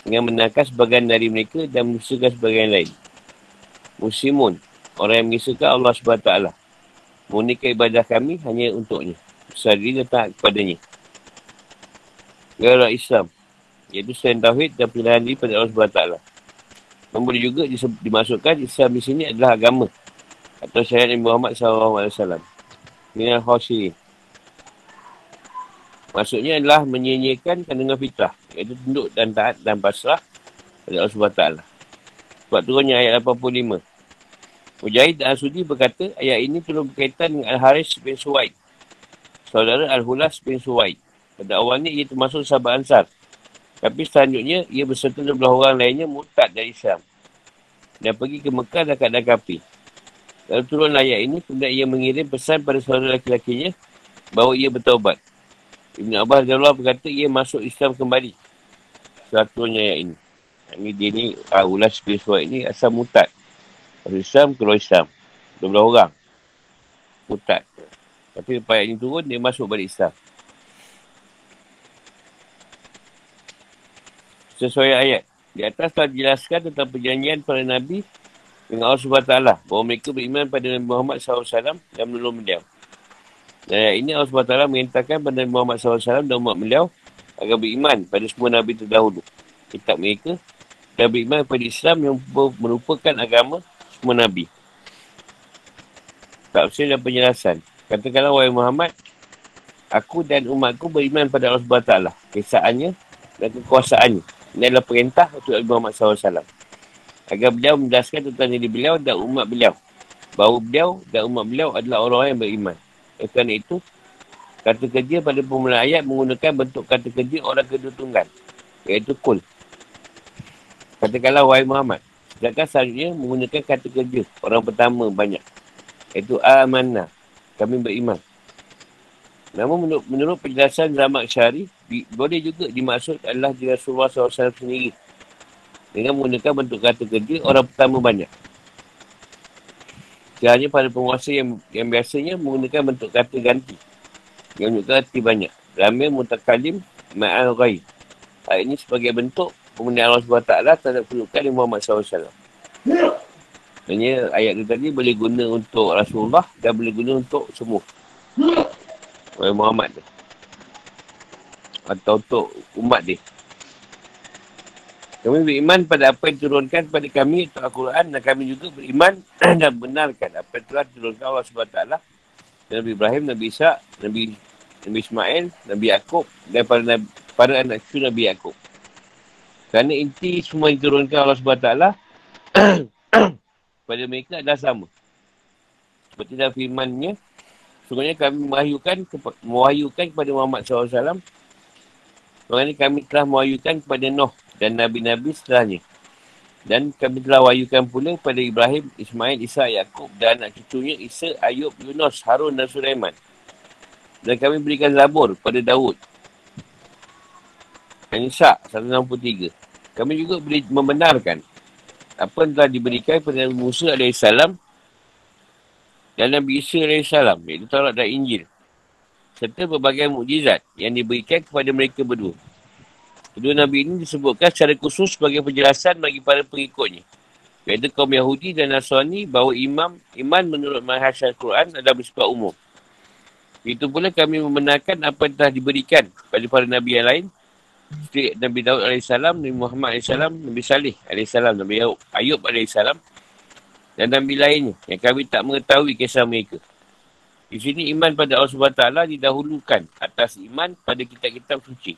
Dengan menangkan sebagian dari mereka dan menyusulkan sebagian lain. Musimun. Orang yang mengisahkan Allah SWT. Mengunikkan ibadah kami hanya untuknya. Diri datang kepadanya. Gara Islam. Iaitu selain Tauhid dan pilihan diri pada Allah SWT. Boleh juga dimasukkan Islam di sini adalah agama. Atau syariat Nabi Muhammad SAW. Adalah khosirin. Maksudnya adalah menyanyikan kandungan fitrah. Iaitu tunduk dan taat dan pasrah pada Allah SWT. Sebab turunnya ayat 85. Mujahid dan Asudi berkata, ayat ini perlu berkaitan dengan Al-Haris bin Suwaid. Saudara Al-Hulas bin Suwaid. Pada awalnya ia termasuk sahabat Ansar. Tapi selanjutnya ia berserta 12 orang lainnya mutad dari Islam. Dan pergi ke Mekah dan keadaan kapi. Lalu turun ayat ini, kemudian ia mengirim pesan pada saudara laki-lakinya bahawa ia bertaubat. Ibn Abbas Allah berkata ia masuk Islam kembali. Satunya ayat ini. Ini dia ni, uh, ulas spiritual ini asal mutat. Masuk Islam, keluar Islam. 12 orang. Mutat. Tapi lepas ayat ini turun, dia masuk balik Islam. Sesuai ayat. Di atas telah dijelaskan tentang perjanjian para Nabi dengan Allah SWT bahawa mereka beriman pada Nabi Muhammad SAW dan menolong beliau. Dan ini Allah SWT mengintahkan pada Nabi Muhammad SAW dan umat beliau agar beriman pada semua Nabi terdahulu. Kitab mereka dan beriman pada Islam yang merupakan agama semua Nabi. Usah dan penjelasan. Katakanlah, wahai Muhammad, aku dan umatku beriman pada Allah SWT. Kesaannya dan kekuasaannya. Ini adalah perintah untuk Nabi Muhammad SAW. Agar beliau menjelaskan tentang diri beliau dan umat beliau. Bahawa beliau dan umat beliau adalah orang-orang yang beriman. Oleh kerana itu, kata kerja pada permulaan ayat menggunakan bentuk kata kerja orang kedua tunggal. Iaitu kul. Katakanlah wahai Muhammad. Sedangkan selanjutnya menggunakan kata kerja orang pertama banyak. Iaitu amanah. Kami beriman. Namun menurut, menurut penjelasan Ramak Syari, boleh juga dimaksud adalah di Rasulullah SAW sendiri. Dengan menggunakan bentuk kata kerja orang pertama banyak. Hanya pada penguasa yang yang biasanya menggunakan bentuk kata ganti. Yang menunjukkan arti banyak. Ramil mutakalim ma'al ghaib. Ayat ini sebagai bentuk penggunaan Allah SWT terhadap perlukan Muhammad SAW. Maksudnya ayat itu tadi boleh guna untuk Rasulullah dan boleh guna untuk semua. Oleh Muhammad tu. Atau untuk umat dia. Kami beriman pada apa yang turunkan pada kami itu Al-Quran dan kami juga beriman *clears throat* dan benarkan apa yang telah turunkan Allah SWT Nabi Ibrahim, Nabi Isa, Nabi Nabi Ismail, Nabi Yaakob dan para, para anak cucu Nabi Yaakob. Kerana inti semua yang turunkan Allah SWT *clears throat* pada mereka adalah sama. Seperti dalam firmannya, sebenarnya kami mewahyukan, mewahyukan kepada Muhammad SAW Sebenarnya kami telah mewahyukan kepada Noh dan Nabi-Nabi setelahnya. Dan kami telah wahyukan pula kepada Ibrahim, Ismail, Isa, Yaakob dan anak cucunya Isa, Ayub, Yunus, Harun dan Sulaiman. Dan kami berikan Zabur pada Daud. An-Nisa 163. Kami juga beri, membenarkan apa yang telah diberikan kepada Musa AS dan Nabi Isa AS iaitu Taurat dan Injil serta berbagai mukjizat yang diberikan kepada mereka berdua. Kedua Nabi ini disebutkan secara khusus sebagai penjelasan bagi para pengikutnya. Iaitu kaum Yahudi dan Nasrani bahawa imam, iman menurut manhaj Al-Quran adalah bersifat umum. Itu pula kami membenarkan apa yang telah diberikan kepada para Nabi yang lain. Seperti Nabi Daud AS, Nabi Muhammad AS, Nabi Salih AS, Nabi Ayub AS dan Nabi lainnya yang kami tak mengetahui kisah mereka. Di sini iman pada Allah SWT didahulukan atas iman pada kitab-kitab suci.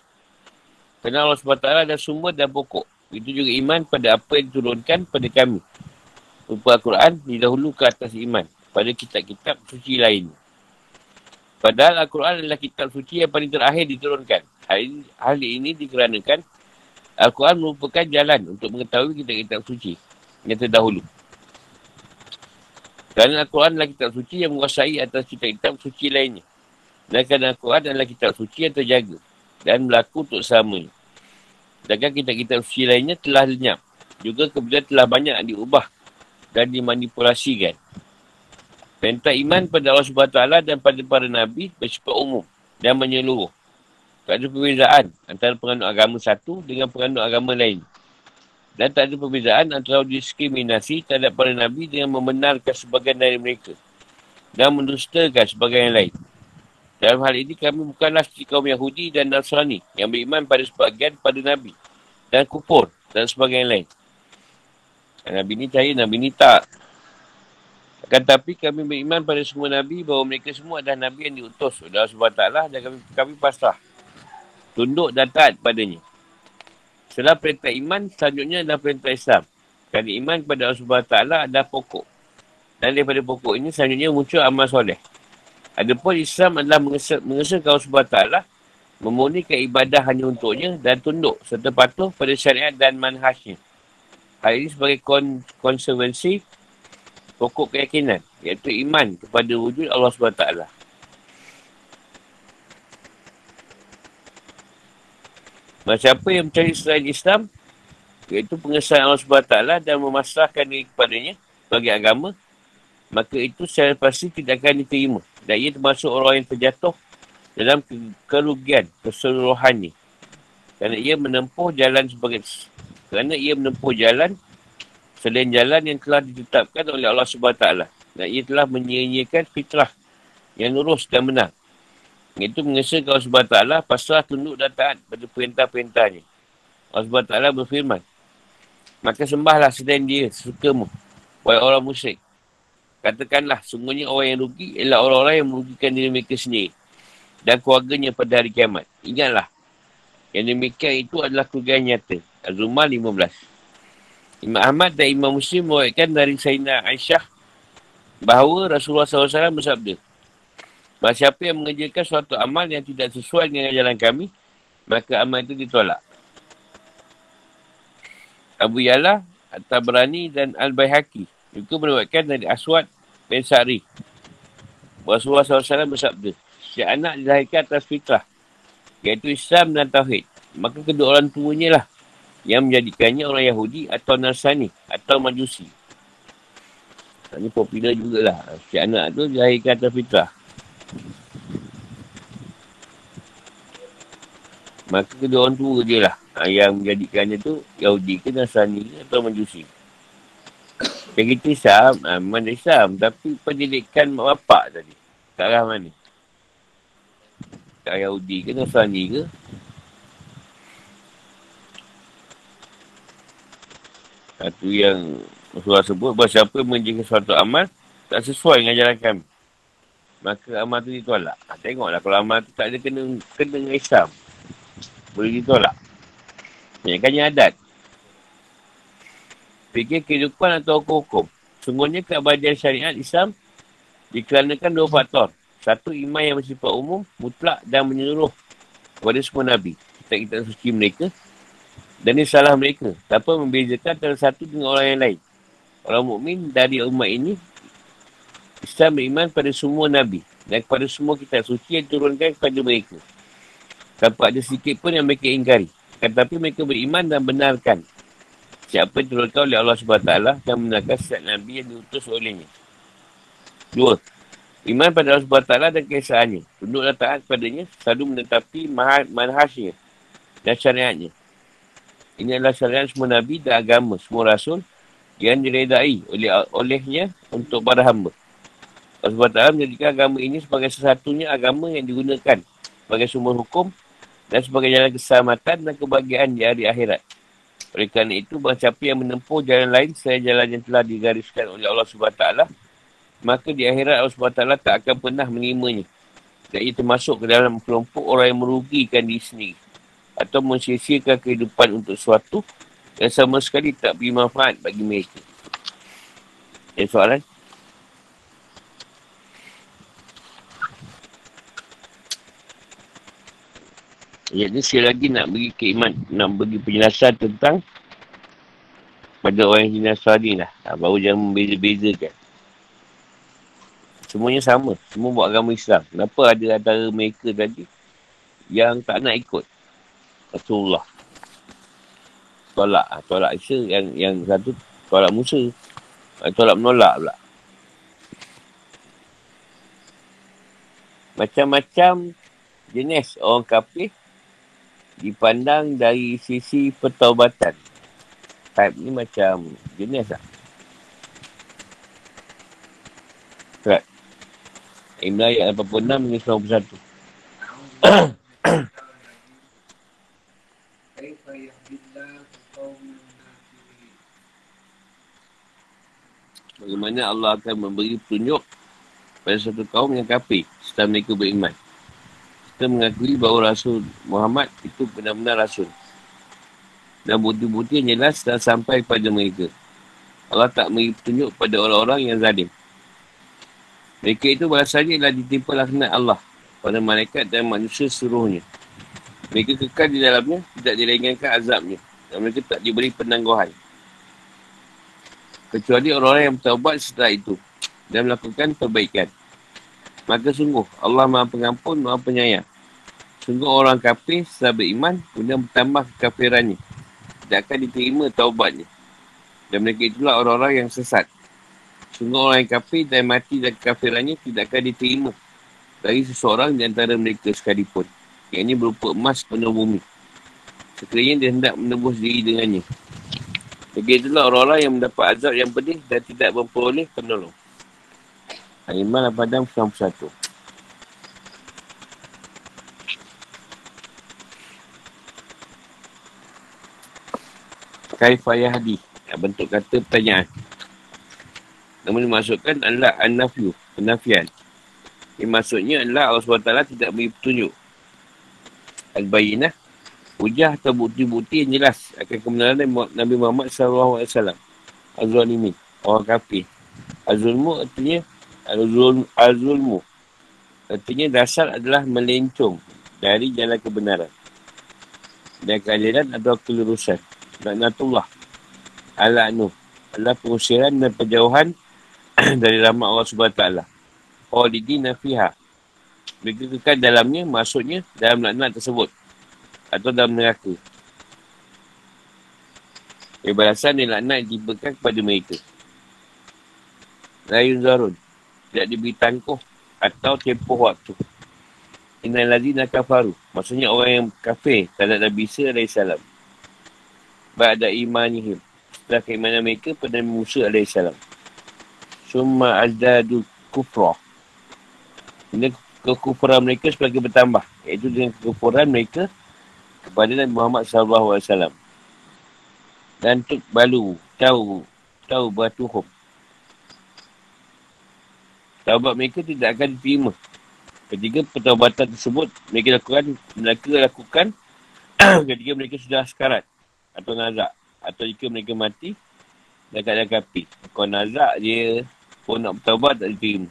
Kerana Allah SWT ada sumber dan pokok. Itu juga iman pada apa yang diturunkan pada kami. Rupa Al-Quran didahulu ke atas iman pada kitab-kitab suci lain. Padahal Al-Quran adalah kitab suci yang paling terakhir diturunkan. Hal ini, hal ini dikarenakan Al-Quran merupakan jalan untuk mengetahui kitab-kitab suci yang terdahulu. Kerana Al-Quran adalah kitab suci yang menguasai atas kitab-kitab suci lainnya. Dan kerana Al-Quran adalah kitab suci yang terjaga dan berlaku untuk sama. Sedangkan kitab-kitab suci lainnya telah lenyap. Juga kemudian telah banyak diubah dan dimanipulasikan. Perintah iman pada Allah SWT dan pada para Nabi bersifat umum dan menyeluruh. Tak ada perbezaan antara penganut agama satu dengan penganut agama lain. Dan tak ada perbezaan antara diskriminasi terhadap para Nabi dengan membenarkan sebagian dari mereka. Dan mendustakan sebagian yang lain. Dalam hal ini kami bukanlah seperti kaum Yahudi dan Nasrani yang beriman pada sebagian pada Nabi. Dan kupur dan sebagian lain. Nabi ni cahaya, Nabi ni tak. Akan tapi kami beriman pada semua Nabi bahawa mereka semua adalah Nabi yang diutus oleh Allah SWT dan kami, kami pasrah. Tunduk dan taat padanya. Setelah perintah iman, selanjutnya adalah perintah Islam. Kerana iman kepada Allah SWT adalah pokok. Dan daripada pokok ini, selanjutnya muncul amal soleh. Adapun Islam adalah mengesahkan Allah SWT memurnikan ibadah hanya untuknya dan tunduk serta patuh pada syariat dan manhajnya. Hal ini sebagai kon- konservansi pokok keyakinan iaitu iman kepada wujud Allah SWT. Siapa yang mencari selain Islam iaitu pengesahan Allah SWT dan memasrahkan diri kepadanya bagi agama maka itu secara pasti tidak akan diterima dan ia termasuk orang yang terjatuh dalam kerugian keseluruhannya kerana ia menempuh jalan sebagai kerana ia menempuh jalan selain jalan yang telah ditetapkan oleh Allah SWT. Dan ia telah menyia-nyiakan fitrah yang lurus dan benar. Itu mengesahkan Allah SWT pasrah tunduk dan taat pada perintah-perintahnya. Allah SWT berfirman, Maka sembahlah selain dia sesukamu, wahai orang musyrik. Katakanlah, sungguhnya orang yang rugi ialah orang-orang yang merugikan diri mereka sendiri dan keluarganya pada hari kiamat. Ingatlah, yang demikian itu adalah kerugian nyata. Az-Zumar 15. Imam Ahmad dan Imam Muslim mewakilkan dari Sayyidina Aisyah bahawa Rasulullah SAW bersabda, Bahawa siapa yang mengerjakan suatu amal yang tidak sesuai dengan jalan kami, maka amal itu ditolak. Abu Yala, At-Tabrani dan Al-Bayhaqi juga mewakilkan dari Aswad bin Sa'ri. Rasulullah SAW bersabda, Si anak dilahirkan atas fitrah, iaitu Islam dan Tauhid. Maka kedua orang tuanya lah yang menjadikannya orang Yahudi atau Nasrani atau Majusi. Ini popular jugalah. Si anak tu dilahirkan atas fitrah. Maka kedua orang tua dia lah ha, yang menjadikannya tu Yahudi ke Nasrani atau Majusi. Yang kita Islam, ha, mana Islam. Tapi pendidikan mak bapak tadi. Ke arah mana? Ke Yahudi ke Nasrani ke? Satu yang Rasulullah sebut bahawa siapa menjaga suatu amal tak sesuai dengan jalan kami. Maka amal tu ditolak. Ha, tengoklah kalau amal tu tak ada kena, kena dengan Islam. Boleh ditolak. Banyakkannya adat. Fikir kehidupan atau hukum-hukum. Sungguhnya keabadian syariat Islam dikarenakan dua faktor. Satu, iman yang bersifat umum, mutlak dan menyeluruh kepada semua Nabi. Kita kita suci mereka. Dan ini salah mereka. Tanpa membezakan antara satu dengan orang yang lain. Orang mukmin dari umat ini, Islam beriman pada semua Nabi. Dan kepada semua kitab suci yang turunkan kepada mereka. Tanpa ada sedikit pun yang mereka ingkari. Tetapi mereka beriman dan benarkan. Siapa yang turunkan oleh Allah SWT dan benarkan setiap Nabi yang diutus olehnya. Dua. Iman pada Allah SWT dan kesahannya. Tunduklah taat padanya selalu menetapi manhajnya dan syariatnya. Ini adalah syariat semua Nabi dan agama semua Rasul yang diredai oleh olehnya untuk para hamba. Allah SWT menjadikan agama ini sebagai sesatunya agama yang digunakan sebagai sumber hukum dan sebagai jalan keselamatan dan kebahagiaan di hari akhirat. Oleh kerana itu, siapa yang menempuh jalan lain selain jalan yang telah digariskan oleh Allah SWT, maka di akhirat Allah SWT tak akan pernah menerimanya. Dan ia termasuk ke dalam kelompok orang yang merugikan diri sendiri atau mensia-siakan kehidupan untuk sesuatu yang sama sekali tak beri manfaat bagi mereka. Ada soalan? Jadi sekali lagi nak bagi keiman, nak bagi penjelasan tentang pada orang yang Nasrani lah. Ha, baru jangan membeza-bezakan. Semuanya sama. Semua buat agama Islam. Kenapa ada antara mereka tadi yang tak nak ikut Rasulullah. Tolak. Ha, tolak Isa yang yang satu tolak Musa. Ha, tolak menolak pula. Macam-macam jenis orang kafir dipandang dari sisi pertaubatan. Type ni macam jenis lah. Right. Imran ayat 86 hingga 91. Bagaimana Allah akan memberi petunjuk pada satu kaum yang kafir setelah mereka beriman. Kita mengakui bahawa Rasul Muhammad itu benar-benar Rasul. Dan bukti-bukti yang jelas telah sampai pada mereka. Allah tak memberi petunjuk pada orang-orang yang zalim. Mereka itu bahasanya ialah ditimpa laknat Allah pada malaikat dan manusia seluruhnya. Mereka kekal di dalamnya, tidak diringankan azabnya. Dan mereka tak diberi penangguhan. Kecuali orang-orang yang bertawabat setelah itu. Dan melakukan perbaikan. Maka sungguh, Allah maha pengampun, maha penyayang. Sungguh orang kafir setelah beriman, kemudian bertambah kekafirannya. Tidak akan diterima taubatnya. Dan mereka itulah orang-orang yang sesat. Sungguh orang yang kafir dan mati dan kekafirannya tidak akan diterima dari seseorang di antara mereka sekalipun. Yang ini berupa emas penuh bumi. Sekiranya dia hendak menebus diri dengannya. Begitulah orang-orang yang mendapat azab yang pedih dan tidak memperoleh penolong. Al-Iman Al-Padam 91. Kaifayah Hadi. Bentuk kata pertanyaan. Namun dimasukkan adalah An-Nafyu. Penafian. Ini maksudnya adalah Allah SWT tidak beri petunjuk. Al-Bayinah. Hujah atau bukti-bukti yang jelas akan kebenaran Nabi Muhammad SAW. Az-Zalimin. Orang kafir. Az-Zulmu artinya Al-Zulmu. Artinya dasar adalah melencong dari jalan kebenaran. Dan keadilan atau kelurusan. Naknatullah. Al-Anu. Adalah pengusiran dan penjauhan *clears throat* dari rahmat Allah SWT khalidina fiha. Mereka kekal dalamnya, maksudnya dalam laknat tersebut. Atau dalam neraka. Kebalasan dan laknat diberikan kepada mereka. Layun Zarun. Tidak diberi tangkuh atau tempoh waktu. Inna lazina kafaru. Maksudnya orang yang kafir terhadap Nabi Isa AS. Ba'da imanihim. Setelah keimanan mereka pada Musa AS. Summa azdadu kufrah. Ini kekufuran mereka sebagai bertambah. Iaitu dengan kekufuran mereka kepada Nabi Muhammad SAW. Dan untuk balu, tahu, tahu batuhum. Taubat mereka tidak akan diterima. Ketika pertaubatan tersebut, mereka lakukan, mereka lakukan *clears throat* ketika mereka sudah sekarat atau nazak. Atau jika mereka mati, dan keadaan kapi. Kalau nazak, dia pun nak bertaubat tak diterima.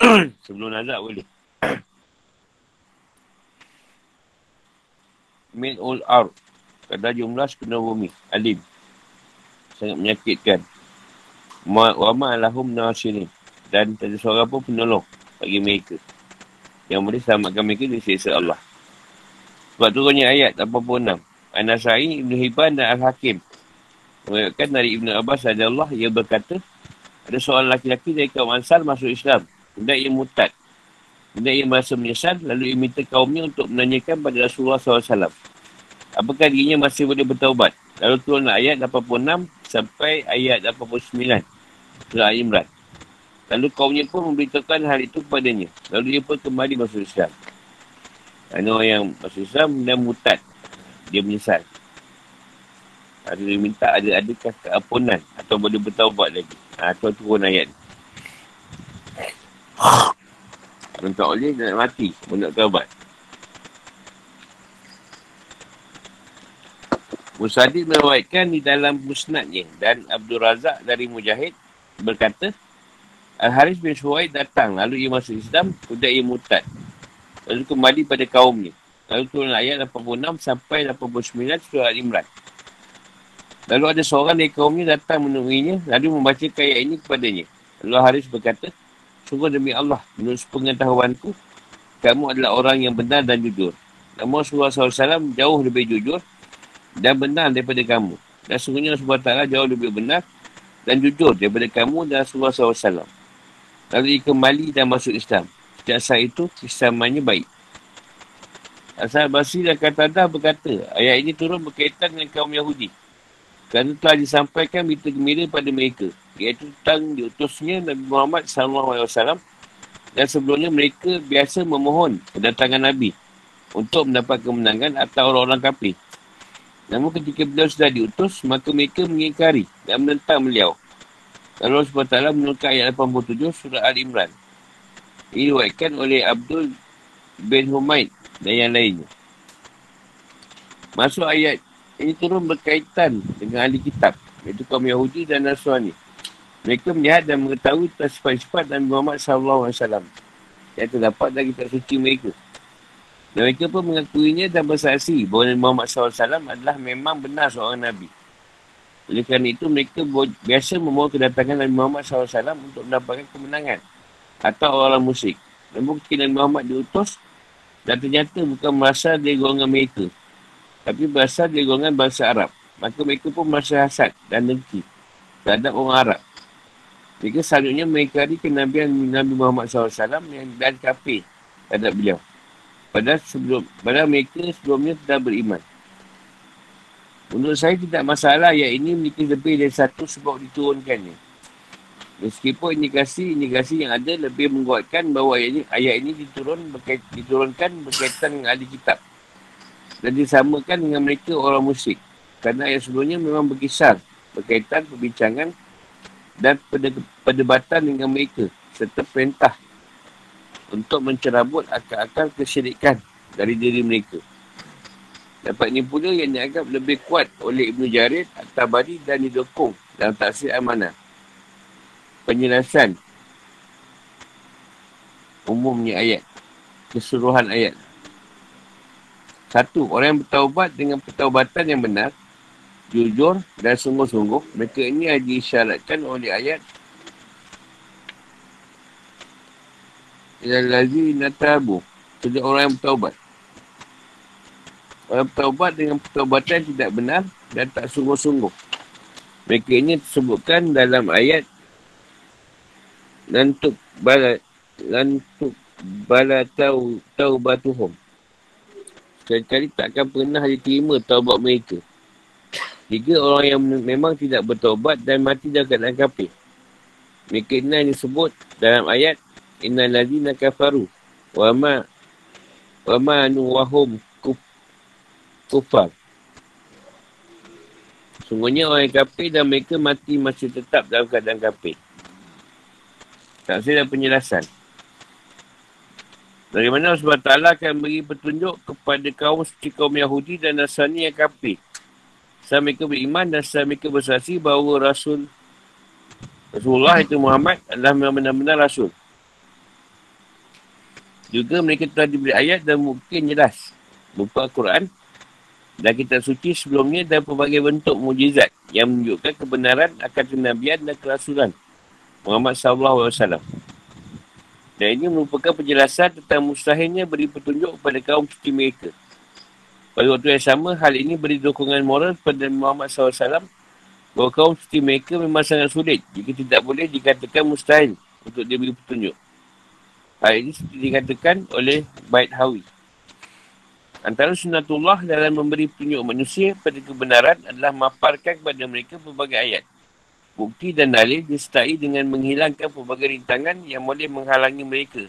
*clears throat* Sebelum nazak boleh. *clears throat* Min ul ar. Kadar jumlah sepenuh bumi. Alim. Sangat menyakitkan. Ma, wa ma'alahum nasirin. Dan tak ada seorang pun penolong bagi mereka. Yang boleh selamatkan mereka dari siksa Allah. Sebab tu banyak ayat 86. An-Nasai, Ibn Hibban dan Al-Hakim. Mereka dari Ibn Abbas Allah, ia berkata, ada seorang laki-laki dari kaum Ansar masuk Islam. Kemudian ia mutad. Kemudian ia merasa menyesal. Lalu ia minta kaumnya untuk menanyakan pada Rasulullah SAW. Apakah dirinya masih boleh bertaubat? Lalu turun ayat 86 sampai ayat 89. Surah Imran. Lalu kaumnya pun memberitahukan hal itu kepadanya. Lalu dia pun kembali masuk Islam. Ada orang yang masuk Islam dan mutad. Dia menyesal. Ada dia minta ada adakah keampunan atau boleh bertaubat lagi. Ha, tu turun ayat ni. Kalau tak boleh, nak mati. Nak taubat. Musadik merawatkan di dalam musnadnya dan Abdul Razak dari Mujahid berkata Al-Haris bin Shuaid datang lalu ia masuk Islam kemudian ia mutad lalu kembali pada kaumnya lalu turun ayat 86 sampai 89 surah Al-Imran lalu ada seorang dari kaumnya datang menemuinya lalu membaca ayat ini kepadanya lalu Haris berkata Sungguh demi Allah, menurut pengetahuanku, kamu adalah orang yang benar dan jujur. Namun Rasulullah SAW jauh lebih jujur dan benar daripada kamu. Dan sungguhnya Rasulullah SWT jauh lebih benar dan jujur daripada kamu dan Rasulullah SAW. Lalu kembali dan masuk Islam. Sejak saat itu, Islamannya baik. Asal Basri dan Katadah berkata, ayat ini turun berkaitan dengan kaum Yahudi. Kerana telah disampaikan berita gembira pada mereka. Iaitu tentang diutusnya Nabi Muhammad SAW. Dan sebelumnya mereka biasa memohon kedatangan Nabi. Untuk mendapat kemenangan atau orang-orang kafir. Namun ketika beliau sudah diutus, maka mereka mengingkari dan menentang beliau. Allah SWT menukar ayat 87 surah Al-Imran. Ini diwakilkan oleh Abdul bin Humaid dan yang lainnya. Masuk ayat ini turun berkaitan dengan ahli kitab, iaitu kaum Yahudi dan Nasrani. Mereka melihat dan mengetahui tentang sifat-sifat Nabi Muhammad SAW yang terdapat dalam kitab suci mereka. Dan mereka pun mengakuinya dan bersaksi bahawa Nabi Muhammad SAW adalah memang benar seorang Nabi. Oleh kerana itu, mereka biasa memohon kedatangan Nabi Muhammad SAW untuk mendapatkan kemenangan atau orang musyrik. Namun ketika Nabi Muhammad diutus, dan ternyata bukan berasal dari golongan mereka. Tapi berasal dari golongan bangsa Arab. Maka mereka pun merasa hasad dan dengki terhadap orang Arab. Mereka selanjutnya mengikari kenabian Nabi Muhammad SAW yang dan kafir terhadap beliau. Padahal, sebelum, padahal mereka sebelumnya telah beriman. Menurut saya tidak masalah yang ini memiliki lebih dari satu sebab diturunkannya. Meskipun indikasi-indikasi yang ada lebih menguatkan bahawa ayat ini, ayat ini diturun, berkait, diturunkan berkaitan dengan ahli kitab. Dan disamakan dengan mereka orang musyrik. Kerana ayat sebelumnya memang berkisar berkaitan perbincangan dan perdebatan dengan mereka serta perintah untuk mencerabut akal-akal kesyirikan dari diri mereka. Dapat ini pula yang dianggap lebih kuat oleh Ibn Jarid, At-Tabari dan didukung dalam taksir amanah penjelasan umumnya ayat keseluruhan ayat. Satu, orang yang bertaubat dengan pertaubatan yang benar jujur dan sungguh-sungguh mereka ini ada disyaratkan oleh ayat Ilallazi natabu Sejak orang yang bertaubat Orang bertaubat dengan pertaubatan tidak benar Dan tak sungguh-sungguh. Mereka ini disebutkan dalam ayat lantuk bala lantuk bala tau tau batuhum sekali tak akan pernah diterima taubat mereka. Tiga orang yang memang tidak bertaubat dan mati dalam keadaan kafir. Mereka ini disebut dalam ayat inna ladina kafaru wa ma wa ma anu wahum kuf, kufar Sungguhnya orang yang kafir dan mereka mati masih tetap dalam keadaan kafir. Tafsir dan penjelasan. Bagaimana Allah SWT akan beri petunjuk kepada kaum seperti kaum Yahudi dan Nasrani yang kafir. Setelah mereka beriman dan setelah mereka bersaksi bahawa Rasul Rasulullah itu Muhammad adalah benar-benar Rasul. Juga mereka telah diberi ayat dan mungkin jelas berupa Al-Quran dan kitab suci sebelumnya dan pelbagai bentuk mujizat yang menunjukkan kebenaran akan kenabian dan kerasulan Muhammad SAW. Dan ini merupakan penjelasan tentang mustahilnya beri petunjuk kepada kaum suci mereka. Pada waktu yang sama, hal ini beri dukungan moral kepada Muhammad SAW bahawa kaum suci mereka memang sangat sulit jika tidak boleh dikatakan mustahil untuk dia beri petunjuk. Hal ini dikatakan oleh Bait Hawi. Antara sunatullah dalam memberi petunjuk manusia pada kebenaran adalah maparkan kepada mereka berbagai ayat bukti dan dalil disertai dengan menghilangkan pelbagai rintangan yang boleh menghalangi mereka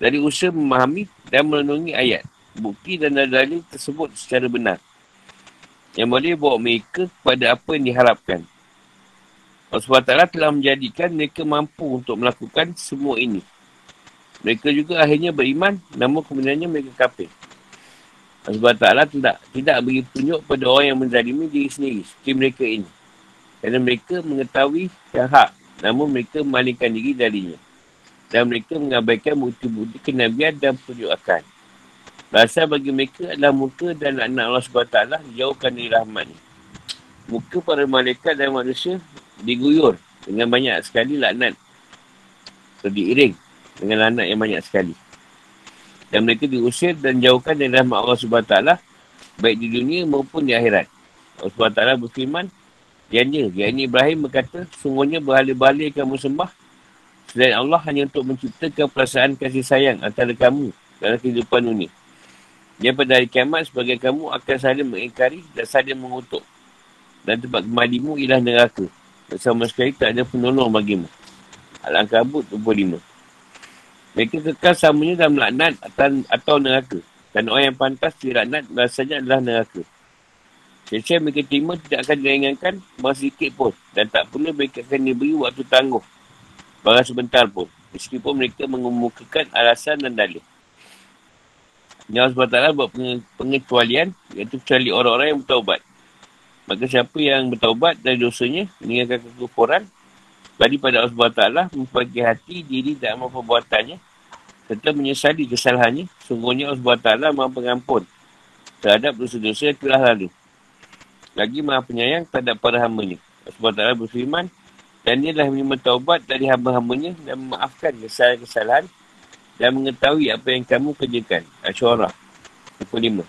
dari usaha memahami dan melenungi ayat, bukti dan dalil tersebut secara benar yang boleh bawa mereka kepada apa yang diharapkan. Allah SWT telah menjadikan mereka mampu untuk melakukan semua ini. Mereka juga akhirnya beriman, namun kemudiannya mereka kafir. SWT tidak, tidak beri tunjuk pada orang yang menzalimi diri sendiri, seperti mereka ini. Kerana mereka mengetahui yang hak. Namun mereka memalingkan diri darinya. Dan mereka mengabaikan bukti-bukti kenabian dan penyuakan. Rasa bagi mereka adalah muka dan anak Allah SWT dijauhkan dari rahmat Muka para malaikat dan manusia diguyur dengan banyak sekali laknat. Atau diiring dengan laknat yang banyak sekali. Dan mereka diusir dan jauhkan dari rahmat Allah SWT baik di dunia maupun di akhirat. Allah SWT berfirman, Yang ini Ibrahim berkata, sungguhnya berhala-bala kamu sembah selain Allah hanya untuk menciptakan perasaan kasih sayang antara kamu dalam kehidupan dunia. Dia pada hari kiamat sebagai kamu akan saling mengingkari dan saling mengutuk. Dan tempat kemadimu ialah neraka. Dan sama sekali tak ada penolong bagimu. Al-Ankabut 25. Mereka kekal samanya dalam laknat atau neraka. Dan orang yang pantas dilaknat rasanya adalah neraka. Sesiapa mereka terima tidak akan diringankan masa sedikit pun. Dan tak perlu mereka akan diberi waktu tangguh. Barang sebentar pun. Meskipun mereka mengemukakan alasan dan dalih. Yang Allah SWT buat pengecualian iaitu kecuali orang-orang yang bertaubat. Maka siapa yang bertaubat dari dosanya, meninggalkan kekufuran, bagi pada Allah SWT, memperbaiki hati diri dan perbuatannya, serta menyesali kesalahannya, sungguhnya Allah SWT maha pengampun terhadap dosa-dosa yang telah lalu. Lagi maha penyayang terhadap para hambanya. Allah SWT berfirman, dan dia adalah menerima taubat dari hamba-hambanya dan memaafkan kesalahan-kesalahan dan mengetahui apa yang kamu kerjakan. Asyurah 25.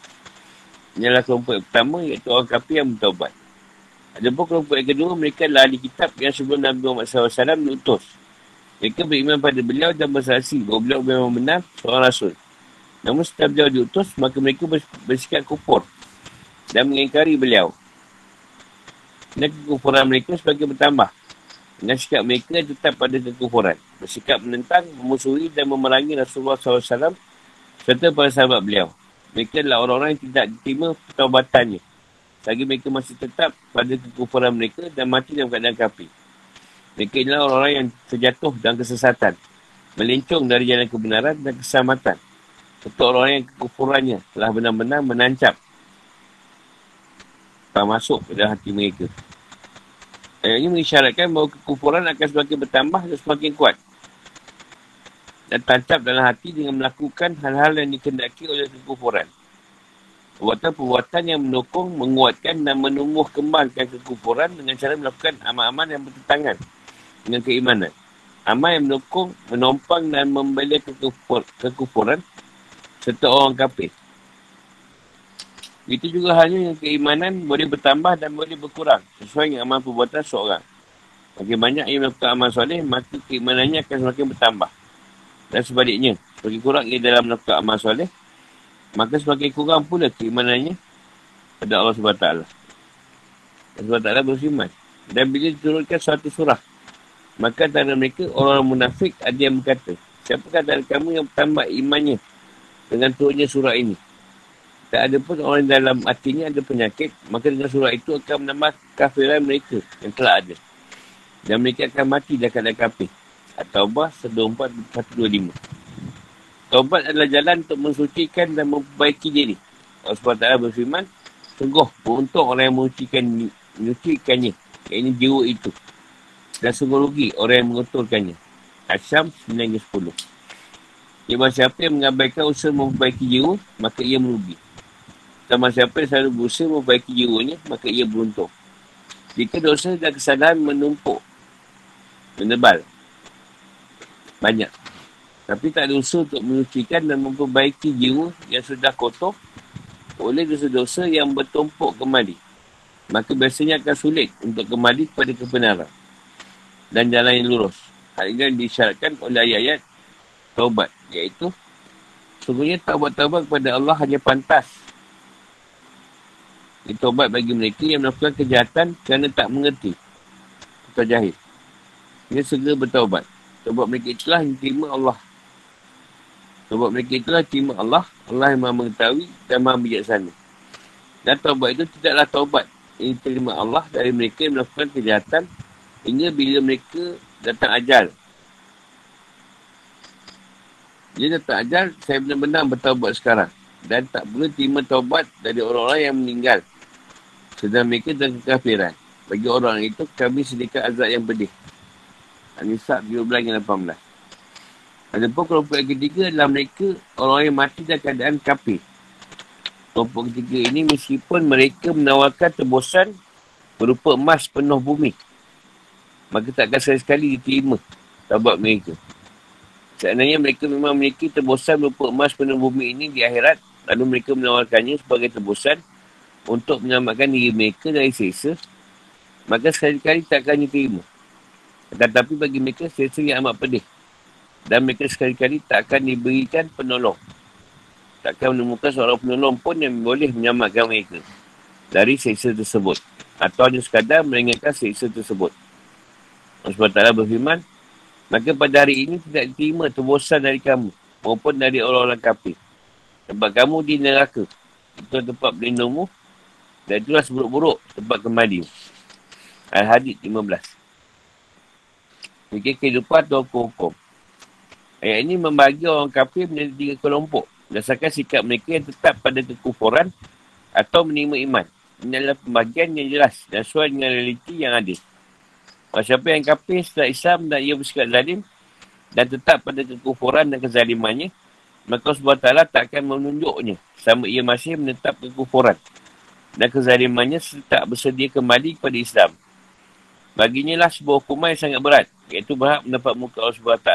Inilah kelompok yang pertama iaitu orang kafir yang bertaubat. Ada pun kelompok yang kedua, mereka adalah ahli kitab yang sebelum Nabi Muhammad SAW diutus. Mereka beriman pada beliau dan bersaksi bahawa beliau memang benar seorang rasul. Namun setelah beliau diutus, maka mereka bersikap kupur dan mengingkari beliau. Dan kekufuran mereka sebagai bertambah. Dengan sikap mereka tetap pada kekufuran. Bersikap menentang, memusuhi dan memerangi Rasulullah SAW serta para sahabat beliau. Mereka adalah orang-orang yang tidak diterima pertaubatannya. Lagi mereka masih tetap pada kekufuran mereka dan mati dalam keadaan kafir. Mereka adalah orang-orang yang terjatuh dan kesesatan. Melencong dari jalan kebenaran dan keselamatan. Serta orang-orang yang kekufurannya telah benar-benar menancap. Tak masuk ke dalam hati mereka. Ayat ini mengisyaratkan bahawa kekufuran akan semakin bertambah dan semakin kuat. Dan tancap dalam hati dengan melakukan hal-hal yang dikendaki oleh kekufuran. Perbuatan-perbuatan yang mendukung, menguatkan dan menumbuh kembangkan kekufuran dengan cara melakukan amal-amal yang bertentangan dengan keimanan. Amal yang mendukung, menompang dan membela kekufur, kekufuran serta orang kafir. Itu juga halnya yang keimanan boleh bertambah dan boleh berkurang sesuai dengan amal perbuatan seorang. Bagi banyak yang melakukan amal soleh, maka keimanannya akan semakin bertambah. Dan sebaliknya, semakin kurang ia dalam melakukan amal soleh, maka semakin kurang pula keimanannya pada Allah SWT. Allah SWT berfirman. Dan bila diturunkan suatu surah, maka antara mereka orang munafik ada yang berkata, siapakah dari kamu yang bertambah imannya dengan turunnya surah ini? Tak ada pun orang dalam hatinya ada penyakit, maka dengan surah itu akan menambah kafiran mereka yang telah ada. Dan mereka akan mati dan akan kafir. At-Taubah 124-125. Taubat adalah jalan untuk mensucikan dan memperbaiki diri. Allah SWT berfirman, sungguh beruntung orang yang mensucikan, mensucikannya. Ini jiwa itu. Dan sungguh rugi orang yang menguturkannya. Asyam 9-10. Ia siapa yang mengabaikan usaha memperbaiki jiwa, maka ia merugi. Sama siapa yang selalu berusaha memperbaiki jiwanya, maka ia beruntung. Jika dosa dan kesalahan menumpuk, menebal, banyak. Tapi tak ada usaha untuk menyucikan dan memperbaiki jiwa yang sudah kotor oleh dosa-dosa yang bertumpuk kembali. Maka biasanya akan sulit untuk kembali kepada kebenaran dan jalan yang lurus. Hal ini disyaratkan oleh ayat-ayat taubat. Iaitu, sungguhnya taubat-taubat kepada Allah hanya pantas Ditobat bagi mereka yang melakukan kejahatan kerana tak mengerti atau jahil. Ia segera bertaubat. Taubat mereka itulah yang terima Allah. Taubat mereka itulah terima Allah. Allah yang maha mengetahui dan maha bijaksana. Dan taubat itu tidaklah taubat yang terima Allah dari mereka yang melakukan kejahatan hingga bila mereka datang ajal. Dia datang ajal, saya benar-benar bertaubat sekarang. Dan tak perlu terima taubat dari orang-orang yang meninggal sedang mereka dalam kekafiran. Bagi orang itu, kami sediakan azab yang pedih. An-Nisa 12 yang 18. Ada pun kelompok yang ketiga adalah mereka orang yang mati dalam keadaan kafir. Kelompok ketiga ini meskipun mereka menawarkan tebusan berupa emas penuh bumi. Maka tak akan sekali-sekali diterima tabat mereka. Seandainya mereka memang memiliki tebusan berupa emas penuh bumi ini di akhirat, lalu mereka menawarkannya sebagai tebusan untuk menyelamatkan diri mereka dari seksa, maka sekali-kali tak akan diterima. Tetapi bagi mereka, seksa yang amat pedih. Dan mereka sekali-kali tak akan diberikan penolong. Tak akan menemukan seorang penolong pun yang boleh menyelamatkan mereka dari seksa tersebut. Atau hanya sekadar meringatkan seksa tersebut. Allah SWT berfirman, Maka pada hari ini tidak diterima tebusan dari kamu maupun dari orang-orang kafir. Sebab kamu di neraka. Itu tempat berlindungmu. Dan itulah seburuk-buruk tempat kembali. Al-Hadid 15. Fikir kehidupan atau hukum. Ayat ini membagi orang kafir menjadi tiga kelompok. Berdasarkan sikap mereka yang tetap pada kekufuran atau menerima iman. Ini adalah pembagian yang jelas dan sesuai dengan realiti yang ada. Siapa yang kafir setelah Islam dan ia bersikap zalim dan tetap pada kekufuran dan kezalimannya, maka Allah Ta'ala tak akan menunjuknya sama ia masih menetap kekufuran dan kezalimannya serta bersedia kembali kepada Islam. Baginya lah sebuah hukuman yang sangat berat, iaitu berhak mendapat muka Allah SWT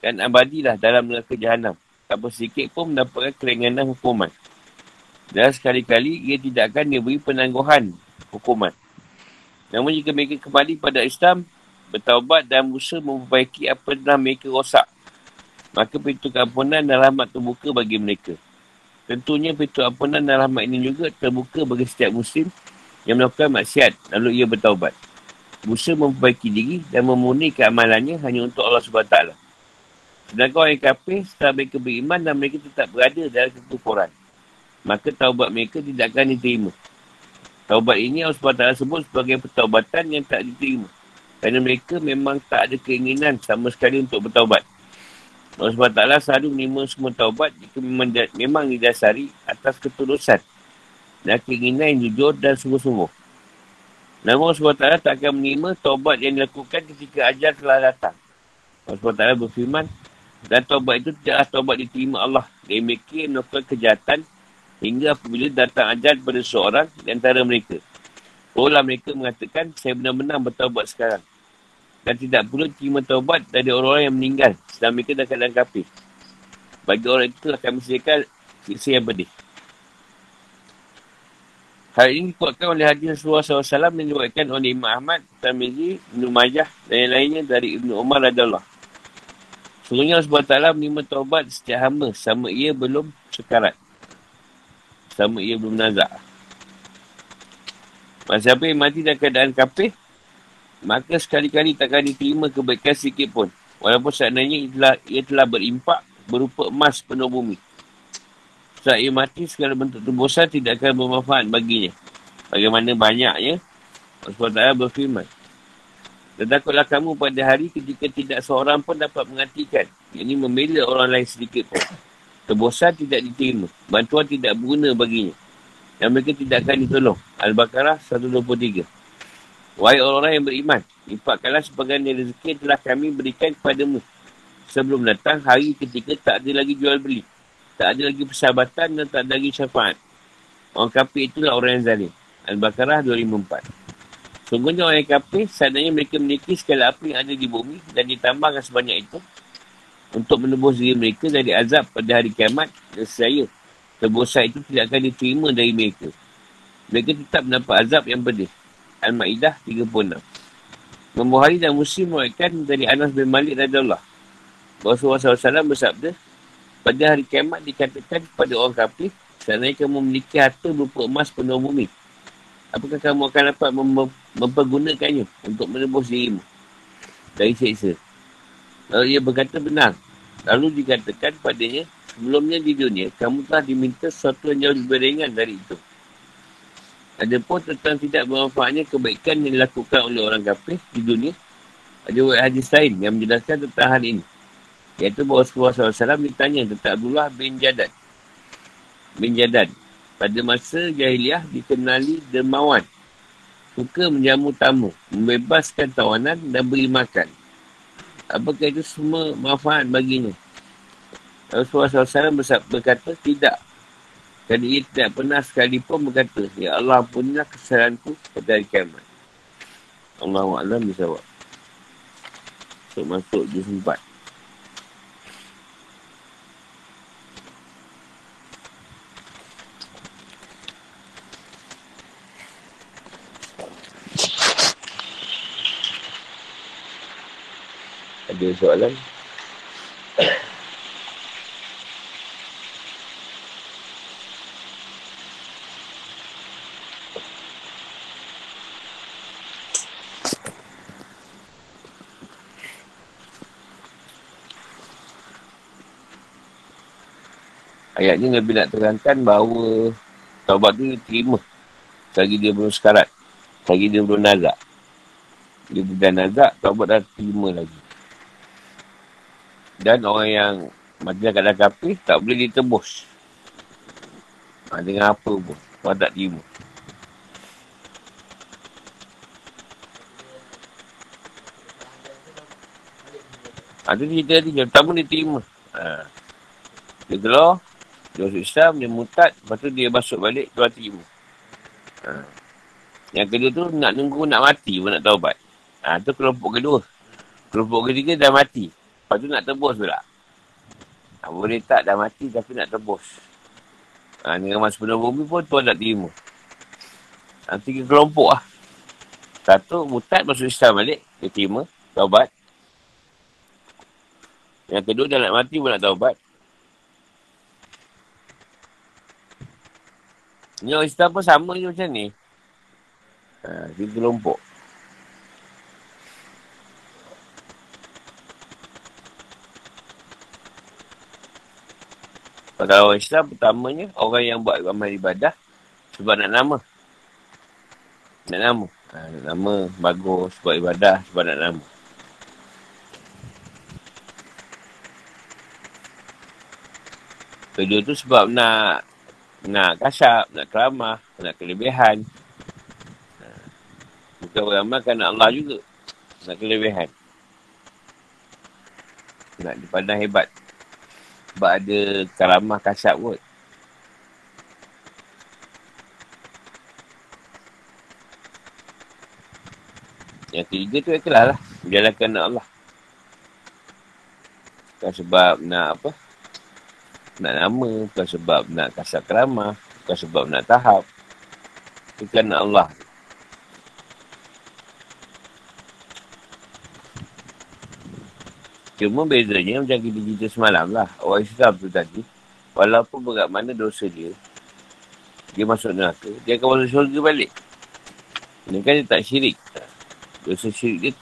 dan abadilah dalam neraka jahanam. Tak bersikit pun mendapatkan keringanan hukuman. Dan sekali-kali ia tidak akan diberi penangguhan hukuman. Namun jika mereka kembali pada Islam, bertaubat dan berusaha memperbaiki apa yang telah mereka rosak, maka pintu keampunan dan rahmat terbuka bagi mereka. Tentunya pintu ampunan dan rahmat ini juga terbuka bagi setiap muslim yang melakukan maksiat lalu ia bertaubat. Berusaha memperbaiki diri dan memurnikan amalannya hanya untuk Allah SWT. Sedangkan orang yang kafir, setelah mereka beriman dan mereka tetap berada dalam kekufuran. Maka taubat mereka tidak akan diterima. Taubat ini Allah SWT sebut sebagai pertaubatan yang tak diterima. Kerana mereka memang tak ada keinginan sama sekali untuk bertaubat. Allah SWT selalu menerima semua taubat jika memang, didasari atas ketulusan dan keinginan yang jujur dan sungguh-sungguh. Namun Allah SWT tak akan menerima taubat yang dilakukan ketika ajar telah datang. Allah SWT berfirman, dan taubat itu tidaklah taubat diterima Allah. Dia memiliki melakukan kejahatan Hingga apabila datang ajar kepada seorang di antara mereka. Orang mereka mengatakan, saya benar-benar bertaubat sekarang. Dan tidak perlu terima taubat dari orang-orang yang meninggal. Sedang mereka dah keadaan kafir. Bagi orang itu akan sediakan siksa yang pedih. Hal ini dikuatkan oleh hadis Rasulullah SAW yang dikuatkan oleh Imam Ahmad, Tamizi, Ibn Majah dan yang lainnya dari Ibn Umar Radulullah. Sebenarnya Allah SWT menerima taubat setiap hamba sama ia belum sekarat selama ia belum nazak. Masa siapa yang mati dalam keadaan kafir, maka sekali-kali takkan diterima kebaikan sikit pun. Walaupun seandainya ia telah, ia telah berimpak berupa emas penuh bumi. Saat ia mati, segala bentuk tebusan tidak akan bermanfaat baginya. Bagaimana banyaknya, Allah berfirman. Terdakutlah kamu pada hari ketika tidak seorang pun dapat menghatikan. Ini membela orang lain sedikit pun. Tebusan tidak diterima. Bantuan tidak berguna baginya. Dan mereka tidak akan ditolong. Al-Baqarah 123. Wahai orang-orang yang beriman. Impakkanlah sebagian dari rezeki yang telah kami berikan kepadamu. Sebelum datang hari ketika tak ada lagi jual beli. Tak ada lagi persahabatan dan tak ada lagi syafaat. Orang kafir itulah orang yang zalim. Al-Baqarah 254. Sungguhnya orang yang kafir, seandainya mereka memiliki segala apa yang ada di bumi dan ditambahkan sebanyak itu, untuk menebus diri mereka dari azab pada hari kiamat dan saya tebusan itu tidak akan diterima dari mereka. Mereka tetap mendapat azab yang pedih. Al-Ma'idah 36. Membuhari dan Muslim mengatakan dari Anas bin Malik radhiyallahu Rasulullah SAW bersabda, pada hari kiamat dikatakan kepada orang kafir, seandainya kamu memiliki harta berupa emas penuh bumi, apakah kamu akan dapat mem- mempergunakannya untuk menebus dirimu dari seksa? Lalu ia berkata benar. Lalu dikatakan padanya, sebelumnya di dunia, kamu telah diminta sesuatu yang jauh lebih ringan dari itu. Ada pun tentang tidak bermanfaatnya kebaikan yang dilakukan oleh orang kafir di dunia. Ada hadis lain yang menjelaskan tentang hal ini. Iaitu bahawa Rasulullah SAW ditanya tentang Abdullah bin Jadad. Bin Jadad. Pada masa jahiliah dikenali dermawan. Suka menjamu tamu. Membebaskan tawanan dan beri makan apakah itu semua manfaat baginya? Rasulullah SAW berkata, tidak. Dan ia tidak pernah sekalipun berkata, Ya Allah, ampunilah kesalahanku pada hari kiamat. Allah Alam bisa buat. Masuk juz 4. Ada soalan? Ayat ni Nabi nak terangkan bahawa taubat tu diterima. Selagi dia belum sekarat. Selagi dia belum nazak. Dia dah nazak, taubat dah terima lagi. Dan orang yang mati dalam keadaan kapir, tak boleh ditebus. Ha, dengan apa pun. Orang tak terima. Ha, tu cerita tadi. Yang pertama dia terima. Ha. Dia keluar, dia masuk Islam, dia mutat, lepas tu dia masuk balik, tuan terima. Ha. Yang kedua tu, nak nunggu nak mati pun nak taubat. Ha, tu kelompok kedua. Kelompok ketiga dah mati. Lepas tu nak tebus pula. Ha, boleh tak dah mati tapi nak tebus. Ha, dengan masa penuh bumi pun tuan tak terima. Ha, tiga kelompok lah. Satu, mutat masuk Islam balik. Dia terima, taubat. Yang kedua, dah nak mati pun nak taubat. Ni orang Islam pun sama je macam ni. Ha, tiga kelompok. Kalau orang Islam pertamanya, orang yang buat amal ibadah sebab nak nama. Nak nama. Ha, nak nama, bagus, buat ibadah sebab nak nama. Kedua tu sebab nak nak kasap, nak keramah, nak kelebihan. Bukan beramal kerana Allah juga. Nak kelebihan. Nak dipandang hebat. Sebab ada keramah kasap kot. Yang ketiga tu ikhlas lah. Menjalankan Allah. Bukan sebab nak apa nak nama, bukan sebab nak kasar keramah, bukan sebab nak tahap. Bukan Allah. Cuma bezanya macam kita cerita semalam lah. Orang Islam tu tadi, walaupun berat mana dosa dia, dia masuk neraka, dia akan masuk syurga balik. Ini kan dia tak syirik. Dosa syirik dia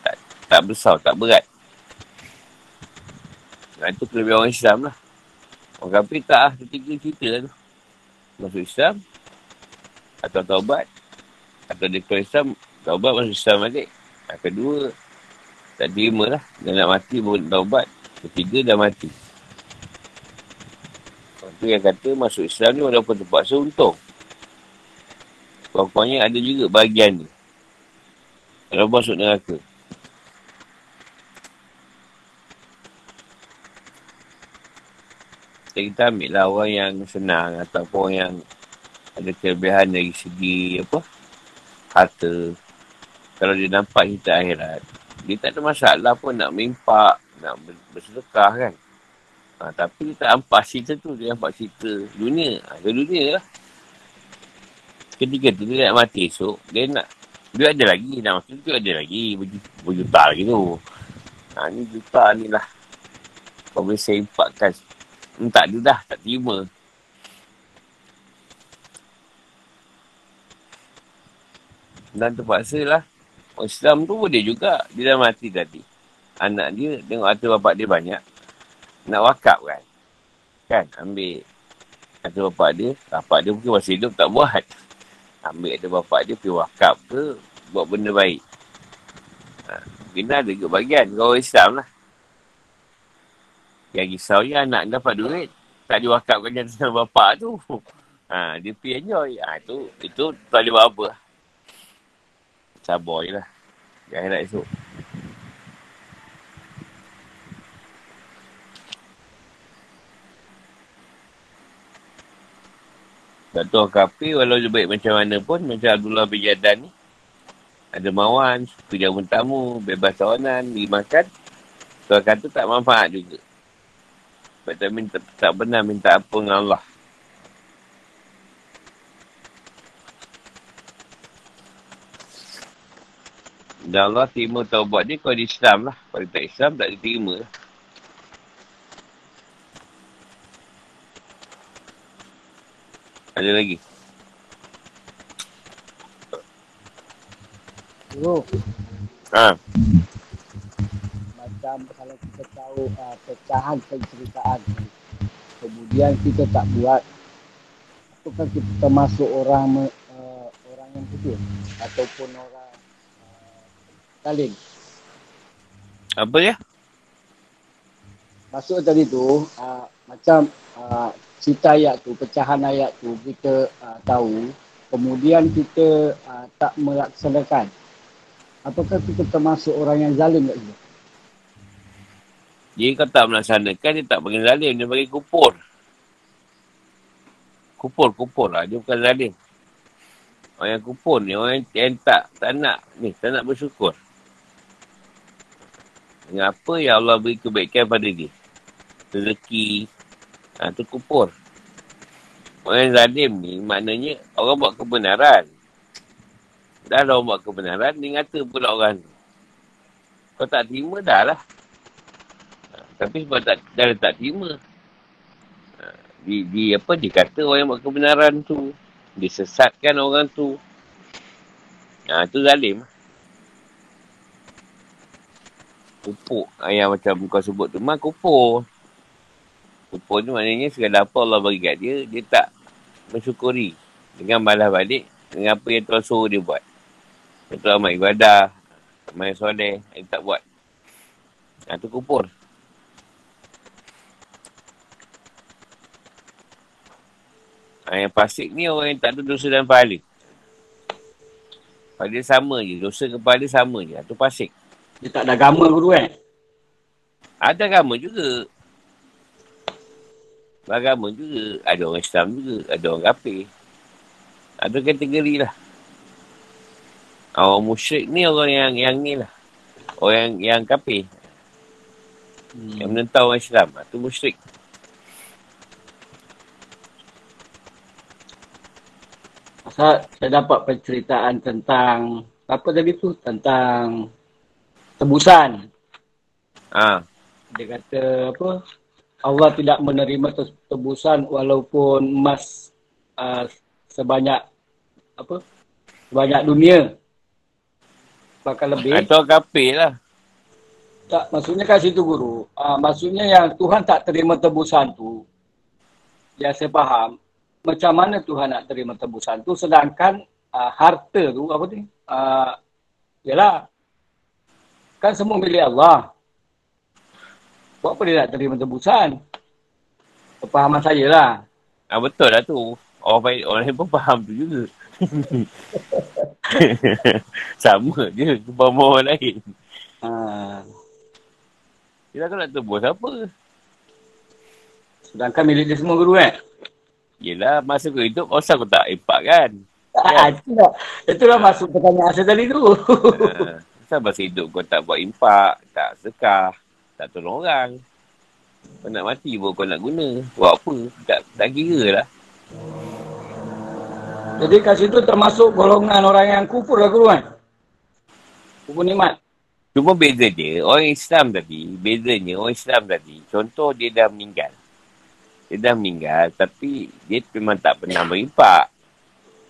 tak, tak besar, tak berat. Nah, itu kelebihan orang Islam lah. Orang kafir tak lah. Ketiga cerita lah tu. Masuk Islam. Atau taubat. Atau dia keluar Islam. Taubat masuk Islam balik. Yang kedua. Tak terima lah. Dia nak mati pun taubat. Ketiga dah mati. Itu yang kata masuk Islam ni walaupun terpaksa untung. Pokoknya ada juga bahagian ni. Kalau masuk neraka. kita, ambil lah orang yang senang ataupun yang ada kelebihan dari segi apa harta kalau dia nampak kita akhirat dia tak ada masalah pun nak mimpak nak bersedekah kan. Ha, tapi dia tak nampak cerita tu dia nampak cerita dunia. Ha, ke dunia lah. Ketika tu dia nak mati esok dia nak dia ada lagi nak maksud tu ada lagi berjuta, lagi tu. Ha, ni juta ni lah. Kau boleh saya impakkan tak ada dah, tak terima. Dan terpaksa lah. Orang Islam tu boleh juga. Dia dah mati tadi. Anak dia tengok harta bapak dia banyak. Nak wakap kan. Kan? Ambil harta bapak dia. Bapak dia mungkin masih hidup tak buat. Ambil harta bapak dia pergi wakap ke. Buat benda baik. Ha, kena ada juga bagian. Kau orang Islam lah. Yang risau je anak dapat duit. Tak diwakapkan jatuh bapak tu. Ha, dia pergi enjoy. Ha, itu, itu tak boleh buat apa. Sabar je lah. Jangan nak esok. Tak tahu kapi walau dia baik macam mana pun. Macam Abdullah bin Jadan ni. Ada mawan, pergi jamu tamu, bebas tawanan, pergi makan. Tuan kata tak manfaat juga. Sebab tak, minta, tak benar minta apa dengan Allah. Dan Allah terima taubat dia kalau dia Islam lah. Kalau tak Islam, tak diterima lah. Ada lagi? Guru, Ha. macam kalau kita tahu uh, pecahan penceritaan ni, kemudian kita tak buat, apakah kita termasuk orang uh, orang yang kecil ataupun orang saling? Apa ya? Maksud tadi tu, uh, macam uh, cerita ayat tu, pecahan ayat tu kita uh, tahu, kemudian kita uh, tak melaksanakan. Apakah kita termasuk orang yang zalim kat situ? Dia kau tak melaksanakan, dia tak panggil zalim. Dia panggil kupur. Kupur, kupur lah. Dia bukan zalim. Orang yang kupur ni, orang yang, yang tak, tak nak, ni, tak nak bersyukur. Dengan apa yang Allah beri kebaikan pada dia. Rezeki. Ha, tu kupur. Orang zalim ni, maknanya orang buat kebenaran. Dah orang buat kebenaran, dia ngata pula orang tu. Kau tak terima dah lah. Ha, Tapi sebab tak, dah tak terima. Ha, Di, di apa, dia kata orang yang buat kebenaran tu. Disesatkan orang tu. Ha, tu zalim. Kupuk. Ha, yang macam kau sebut tu, mah kupur. Kupur tu maknanya segala apa Allah bagi kat dia, dia tak mensyukuri. Dengan balas balik, dengan apa yang Tuhan suruh dia buat. Itu amal ibadah, yang soleh, yang tak buat. Ha, tu kupur. Ha, yang pasik ni orang yang tak ada dosa dan pahala. Pahala sama je. Dosa ke pahala sama je. Ha, tu pasik. Dia tak ada agama guru eh? Ada agama juga. Beragama juga. Ada orang Islam juga. Ada orang kafir. Ada kategori lah. Orang musyrik ni orang yang yang ni lah. Orang yang, yang kafir. Hmm. Yang menentang orang Islam. Ha, tu musyrik. Pasal saya dapat penceritaan tentang apa tadi tu tentang tebusan. Ha. Dia kata apa? Allah tidak menerima te- tebusan walaupun emas uh, sebanyak apa? Sebanyak dunia. Bahkan lebih. Atau kafir lah. Tak, maksudnya kat situ guru. Uh, maksudnya yang Tuhan tak terima tebusan tu, yang saya faham, macam mana Tuhan nak terima tebusan tu sedangkan uh, harta tu apa tu? Uh, yalah. Kan semua milik Allah. Buat apa dia nak terima tebusan? Kepahaman saya lah. Ah, betul lah tu. Orang, baik, orang lain pun faham tu juga. *laughs* Sama je. Kebama orang lain. Uh, Kita kau nak tebus apa? sedangkan milik dia semua guru eh. Yelah, masa kau hidup, kau kau tak impak kan? *laughs* Ah, itulah, itulah masuk pertanyaan saya tadi tu. ha, Kenapa masa hidup kau tak buat impak, tak sekah, tak tolong orang? Kau nak mati pun kau nak guna. Buat apa? Tak, tak kira lah. Jadi kat situ termasuk golongan orang yang kufur lah kan? Kufur nikmat. Cuma beza dia, orang Islam tadi, bezanya orang Islam tadi, contoh dia dah meninggal. Dia dah meninggal, tapi dia memang tak pernah berimpak.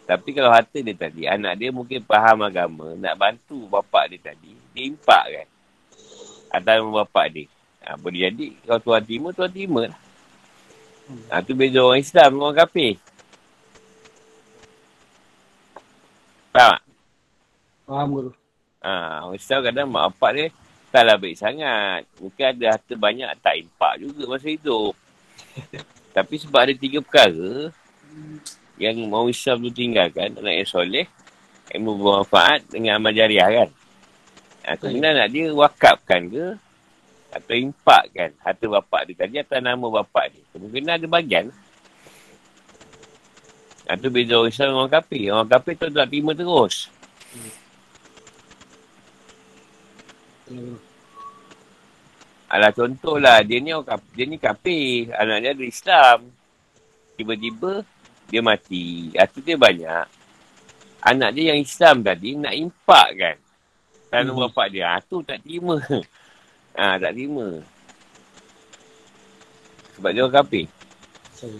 Tapi kalau harta dia tadi, anak dia mungkin faham agama, nak bantu bapak dia tadi, dia impak kan. Atas nama bapak dia. Ha, boleh jadi, kalau tuan terima, tuan terima lah. Ha, tu beza orang Islam dengan orang kafir. Faham tak? Faham guru. Ha, orang Islam kadang mak bapak dia taklah baik sangat. Mungkin ada harta banyak tak impak juga masa hidup. *laughs* Tapi sebab ada tiga perkara yang orang Islam tu tinggalkan, anak yang soleh, ilmu bermanfaat dengan amal jariah kan. Ha, kemungkinan anak dia wakafkan ke atau impakkan harta bapak dia tadi atas nama bapak dia. Kemungkinan ada bagian. Ha, tu beza orang Islam dengan orang kafir. Orang kafir tu tak terima terus. Alah contohlah, dia ni orang kafir, dia ni kafir, anak dia ada Islam. Tiba-tiba dia mati. Harta dia banyak. Anak dia yang Islam tadi nak impak kan. Tanah Hmm. bapak dia. Ha, tu tak terima. Ha, *laughs* tak terima. Sebab dia orang kafir. Sorry.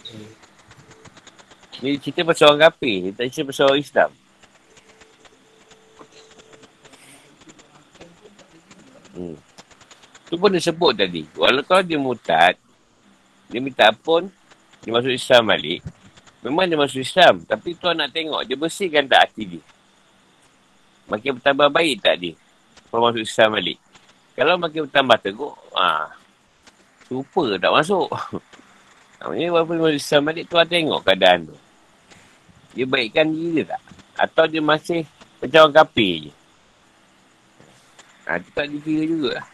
Ni cerita pasal orang kafir. Dia tak cerita pasal orang Islam. Hmm. Tu pun dia sebut tadi. Walaupun dia mutad, dia minta ampun, dia masuk Islam balik. Memang dia masuk Islam. Tapi tuan nak tengok, dia bersihkan tak hati dia. Makin bertambah baik tak dia? Kalau masuk Islam balik. Kalau makin bertambah teruk, ah, lupa tak masuk. *laughs* Maksudnya walaupun masuk Islam balik, tuan tengok keadaan tu. Dia baikkan diri dia tak? Atau dia masih macam orang kafir je? Ha, tu tak dikira juga lah.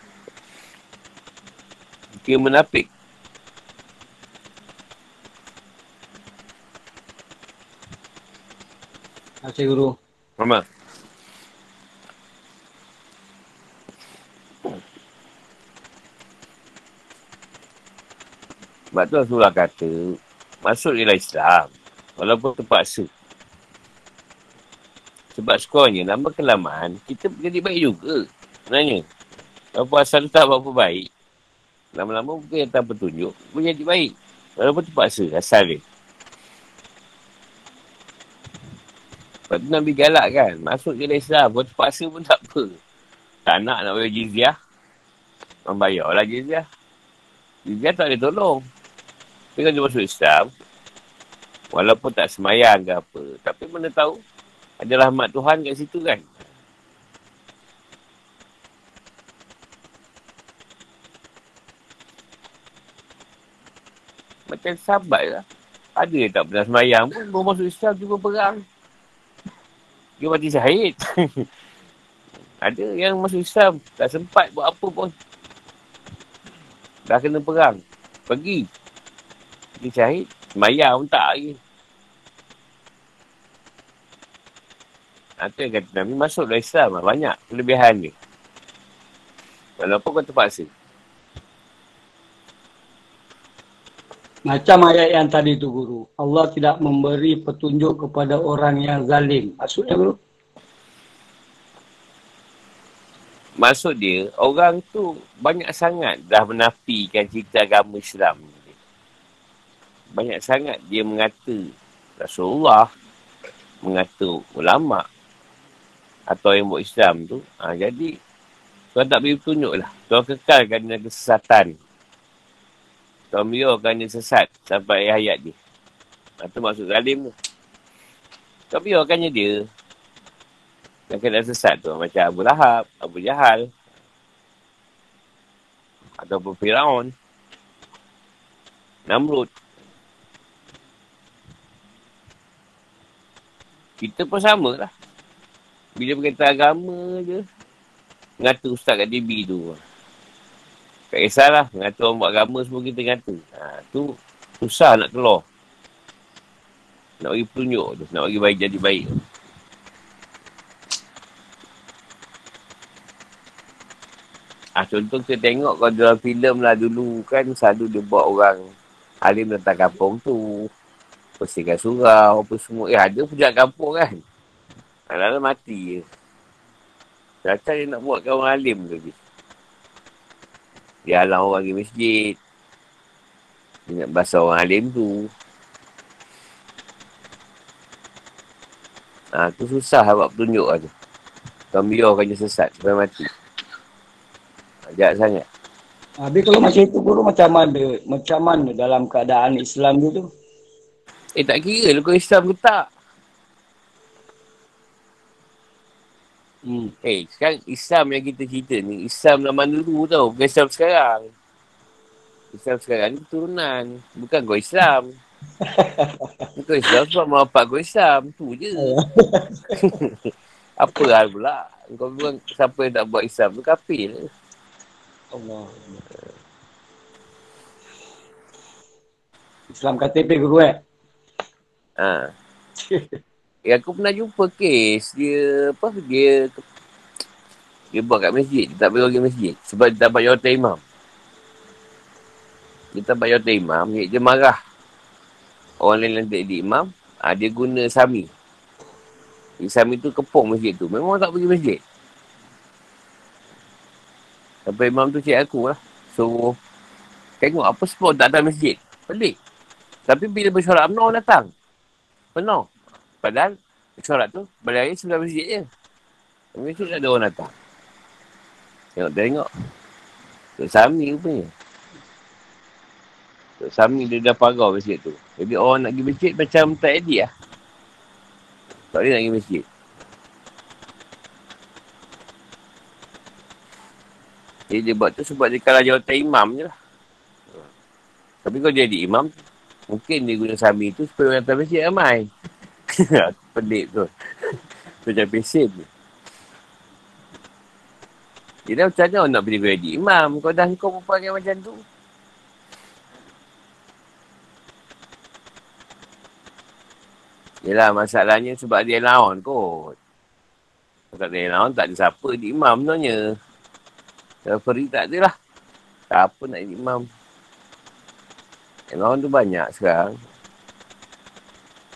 Kira menapik. Terima Guru. Mama. Sebab tu Rasulullah kata, masuk dalam Islam. Walaupun terpaksa. Sebab sekurangnya, lama kelamaan, kita jadi baik juga. Sebenarnya. Walaupun asal tak apa baik. Lama-lama mungkin yang tak petunjuk, pun jadi baik. Walaupun terpaksa, asal dia. Sebab tu Nabi galak kan. Masuk dalam Islam. Kau terpaksa pun tak apa. Tak nak nak bayar jizyah. Membayarlah jizyah. Jizyah tak boleh tolong. Tapi kalau dia masuk Islam, walaupun tak semayang ke apa, tapi mana tahu, ada rahmat Tuhan kat situ kan. Macam sahabat lah. Ada yang tak pernah semayang pun, baru masuk Islam juga perang. Dia mati syahid. *laughs* Ada yang masuk Islam, tak sempat buat apa pun. Dah kena perang. Pergi. Dia syahid. Semayang pun tak lagi. Itu yang kata Nabi masuk dalam Islam lah. Banyak kelebihan dia. Walaupun kau terpaksa. Macam ayat yang tadi tu Guru. Allah tidak memberi petunjuk kepada orang yang zalim. Maksudnya Guru? Maksud dia, orang tu banyak sangat dah menafikan cerita agama Islam. Banyak sangat dia mengata Rasulullah, mengata ulama atau yang buat Islam tu. Ha, jadi, Tuhan tak beri petunjuk lah. Tuhan kekalkan dengan kesesatan. Tuhan biarkan dia sesat sampai hayat dia. Ha, tu maksud zalim tu. Tuhan biarkannya dia yang kena sesat tu. Macam Abu Lahab, Abu Jahal. Ataupun Firaun. Namrud. Kita pun sama lah. Bila berkaitan agama je. Ngata ustaz kat DB tu. Tak kisahlah. Ngata orang buat agama semua kita ngata. Ha, tu susah nak keluar. Nak bagi petunjuk tu. Nak bagi baik jadi baik tu. Ah contoh kita tengok kalau dalam filem lah dulu kan selalu dia buat orang alim datang kampung tu. Bersihkan surau apa semua. Eh ada pujak kampung kan. Kadang-kadang mati je. Macam dia nak buatkan orang alim lagi. Dia halang orang pergi masjid. Dia nak basuh orang alim tu. Ah tu susah lah buat petunjuk lah tu. Kau biarkan dia sesat sampai mati. Jahat sangat. Habis kalau macam itu Guru macam mana? Macam mana dalam keadaan Islam tu tu? Eh tak kira lah kau Islam ke tak. Hmm. Eh sekarang Islam yang kita cerita ni Islam zaman dulu tau. Bukan Islam sekarang. Islam sekarang ni keturunan. Bukan kau Islam. *laughs* kau Islam sebab mak bapak kau Islam. Tu je. *laughs* Apa hal pula? Kau bilang siapa yang tak buat Islam tu kafir lah. Allah. Islam KTP Guru eh? Ha. *laughs* Eh, aku pernah jumpa kes dia apa dia dia buat kat masjid dia tak bagi pergi masjid sebab dia tak dapat jawatan imam dia tak dapat jawatan imam dia, dia marah orang lain lantik di imam ha, dia guna sami Jadi, sami tu kepung masjid tu memang tak pergi masjid Sampai imam tu cik aku lah. So, tengok apa sebab tak ada masjid. Pelik. Tapi bila bersorak UMNO datang. Penuh. Padahal sorak tu raya sebelah masjid je. Masjid tak ada orang datang. Tengok-tengok. Tok Sami rupanya. Tok Sami dia dah parau masjid tu. Jadi orang nak pergi masjid macam tak edit lah. Tak boleh nak pergi masjid. Jadi dia buat tu sebab dia kalah jawatan imam je lah. Tapi kalau dia jadi imam, mungkin dia guna Sami tu supaya orang datang masjid ramai. *laughs* Pelik tu. *laughs* Macam pesen tu. Dia macam mana nak pilih jadi imam. Kau dah kau berperangai macam tu. Yelah masalahnya sebab dia lawan kot. Kalau dia lawan tak ada siapa di imam sebenarnya. Referee tak ada lah. Tak apa nak jadi imam. Yang lawan tu banyak sekarang.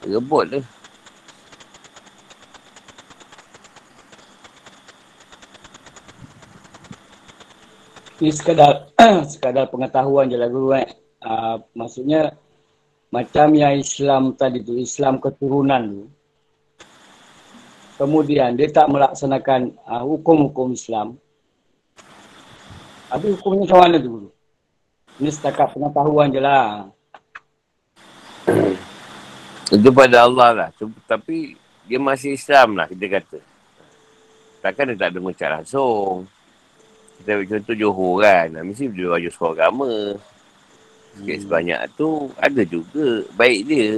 Rebut tu. Ini sekadar *clears throat* sekadar pengetahuan je lah guru eh. Uh, maksudnya macam yang Islam tadi tu, Islam keturunan tu. Kemudian dia tak melaksanakan uh, hukum-hukum Islam. Tapi hukumnya macam mana tu guru? Ini setakat pengetahuan je lah. Itu pada Allah lah. Tapi dia masih Islam lah kita kata. Takkan dia tak ada mengucap langsung. Kita ambil contoh Johor kan. Mesti dia baju sekolah agama. Sikit hmm. sebanyak tu ada juga baik dia.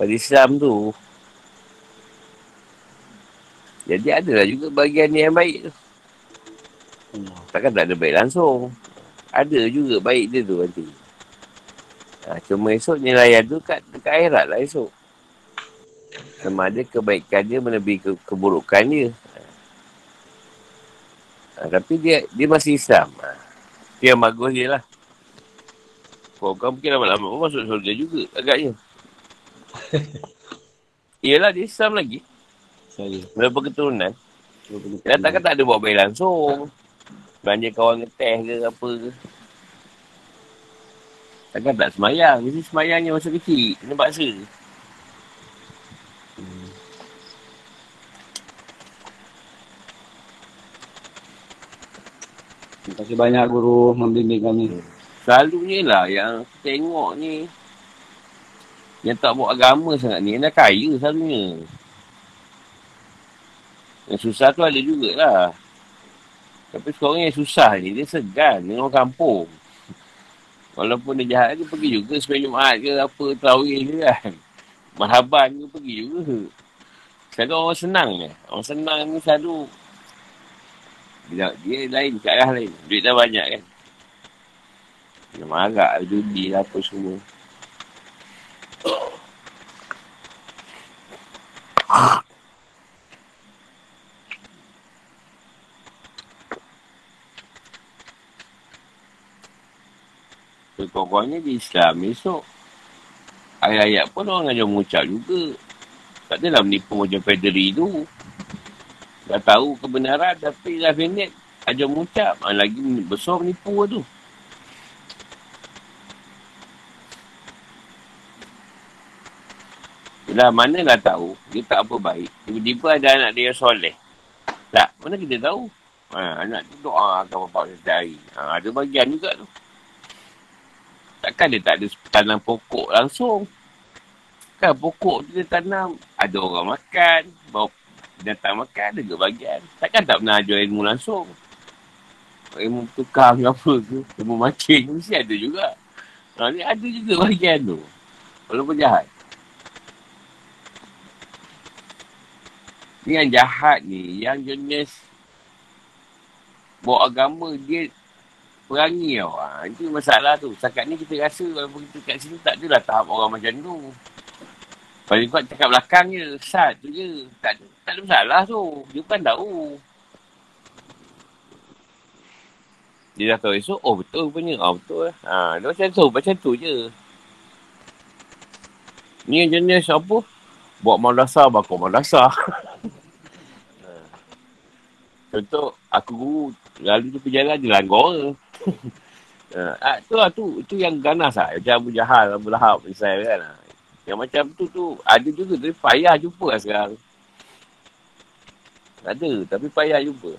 Pada Islam tu. Jadi adalah juga bagian yang baik tu. Takkan tak ada baik langsung. Ada juga baik dia tu nanti. Ha, cuma esok nilai tu kat, dekat akhirat lah esok. Sama ada kebaikan dia melebihi ke, keburukan dia. Ha, tapi dia dia masih Islam. Ha. Dia yang bagus dia lah. Kau kan mungkin lama-lama pun masuk surga juga agaknya. *laughs* Yelah dia Islam lagi. Saya. Berapa keturunan. Dia takkan tak ada buat baik langsung. Belanja kawan ngeteh ke apa ke. Takkan tak semayang. Mesti semayangnya masa kecil. Kena paksa. Terima kasih banyak guru membimbing kami. Selalunya lah yang tengok ni yang tak buat agama sangat ni, dah kaya selalunya. Yang susah tu ada jugalah. Tapi sekarang yang susah ni, dia segan dengan orang kampung. Walaupun dia jahat, dia pergi juga sepanjang Jumaat ke apa, terawih ke kan. Marhaban ke pergi juga. Selalu orang senang ni. Orang senang ni selalu dia, dia lain ke arah lain. Duit dah banyak kan. Dia marah, judi lah apa semua. Kekurangannya di Islam esok. Ayat-ayat pun orang ajar mengucap juga. Tak adalah menipu macam Federer tu. Dah tahu kebenaran tapi dah minit ajar mengucap. Ha, lagi besar menipu tu. Yelah, mana lah tahu. Dia tak apa baik. Tiba-tiba ada anak dia yang soleh. Tak, mana kita tahu? Ha, anak tu doa akan bapak setiap hari. Ha, ada bagian juga tu. Takkan dia tak ada tanam pokok langsung. Kan pokok tu dia tanam. Ada orang makan. Bawa binatang makan ada ke bagian. Takkan tak pernah ajar ilmu langsung. Ilmu tukang apa ke. Ilmu makin mesti ada juga. Ha, ni ada juga bagian tu. Walaupun jahat. Ni yang jahat ni. Yang jenis bawa agama dia perangi tau. Ha, itu masalah tu. Sekat ni kita rasa walaupun kita kat sini tak adalah tahap orang macam tu. Paling kuat cakap belakang je. Sat tu je. Tak, tak ada masalah tu. Dia bukan tahu. Dia dah tahu esok. Oh betul punya. Oh betul lah. Ha, dia macam tu. Macam tu je. Ni jenis apa? Buat madrasah, bakal madrasah. *laughs* Contoh, aku guru Lalu tu perjalanan je langgor. uh, *laughs* tu lah tu, tu yang ganas lah. Macam Abu Jahal, Abu Lahab, misalnya kan. Yang macam tu tu ada juga tapi payah jumpa lah sekarang. Ada tapi payah jumpa.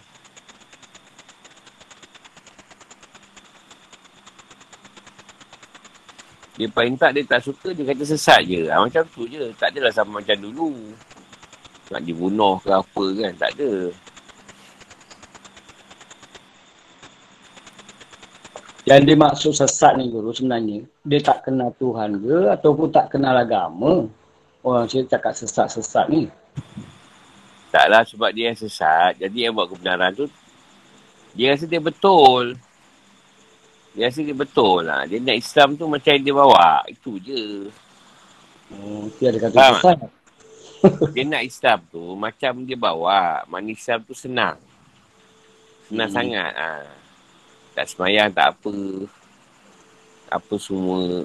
Dia paling tak, dia tak suka, dia kata sesat je. Ha, macam tu je. Tak adalah sama macam dulu. Nak dibunuh ke apa kan. Tak ada. Yang dimaksud sesat ni guru sebenarnya, dia tak kenal Tuhan ke ataupun tak kenal agama. Orang saya cakap sesat-sesat ni. Taklah sebab dia yang sesat. Jadi yang buat kebenaran tu, dia rasa dia betul. Dia rasa dia betul lah. Dia nak Islam tu macam dia bawa. Itu je. Hmm, dia ada kata Faham sesat. *laughs* dia nak Islam tu macam dia bawa. Mana Islam tu senang. Senang hmm. sangat. Ha. Tak semayang, tak apa. Apa semua.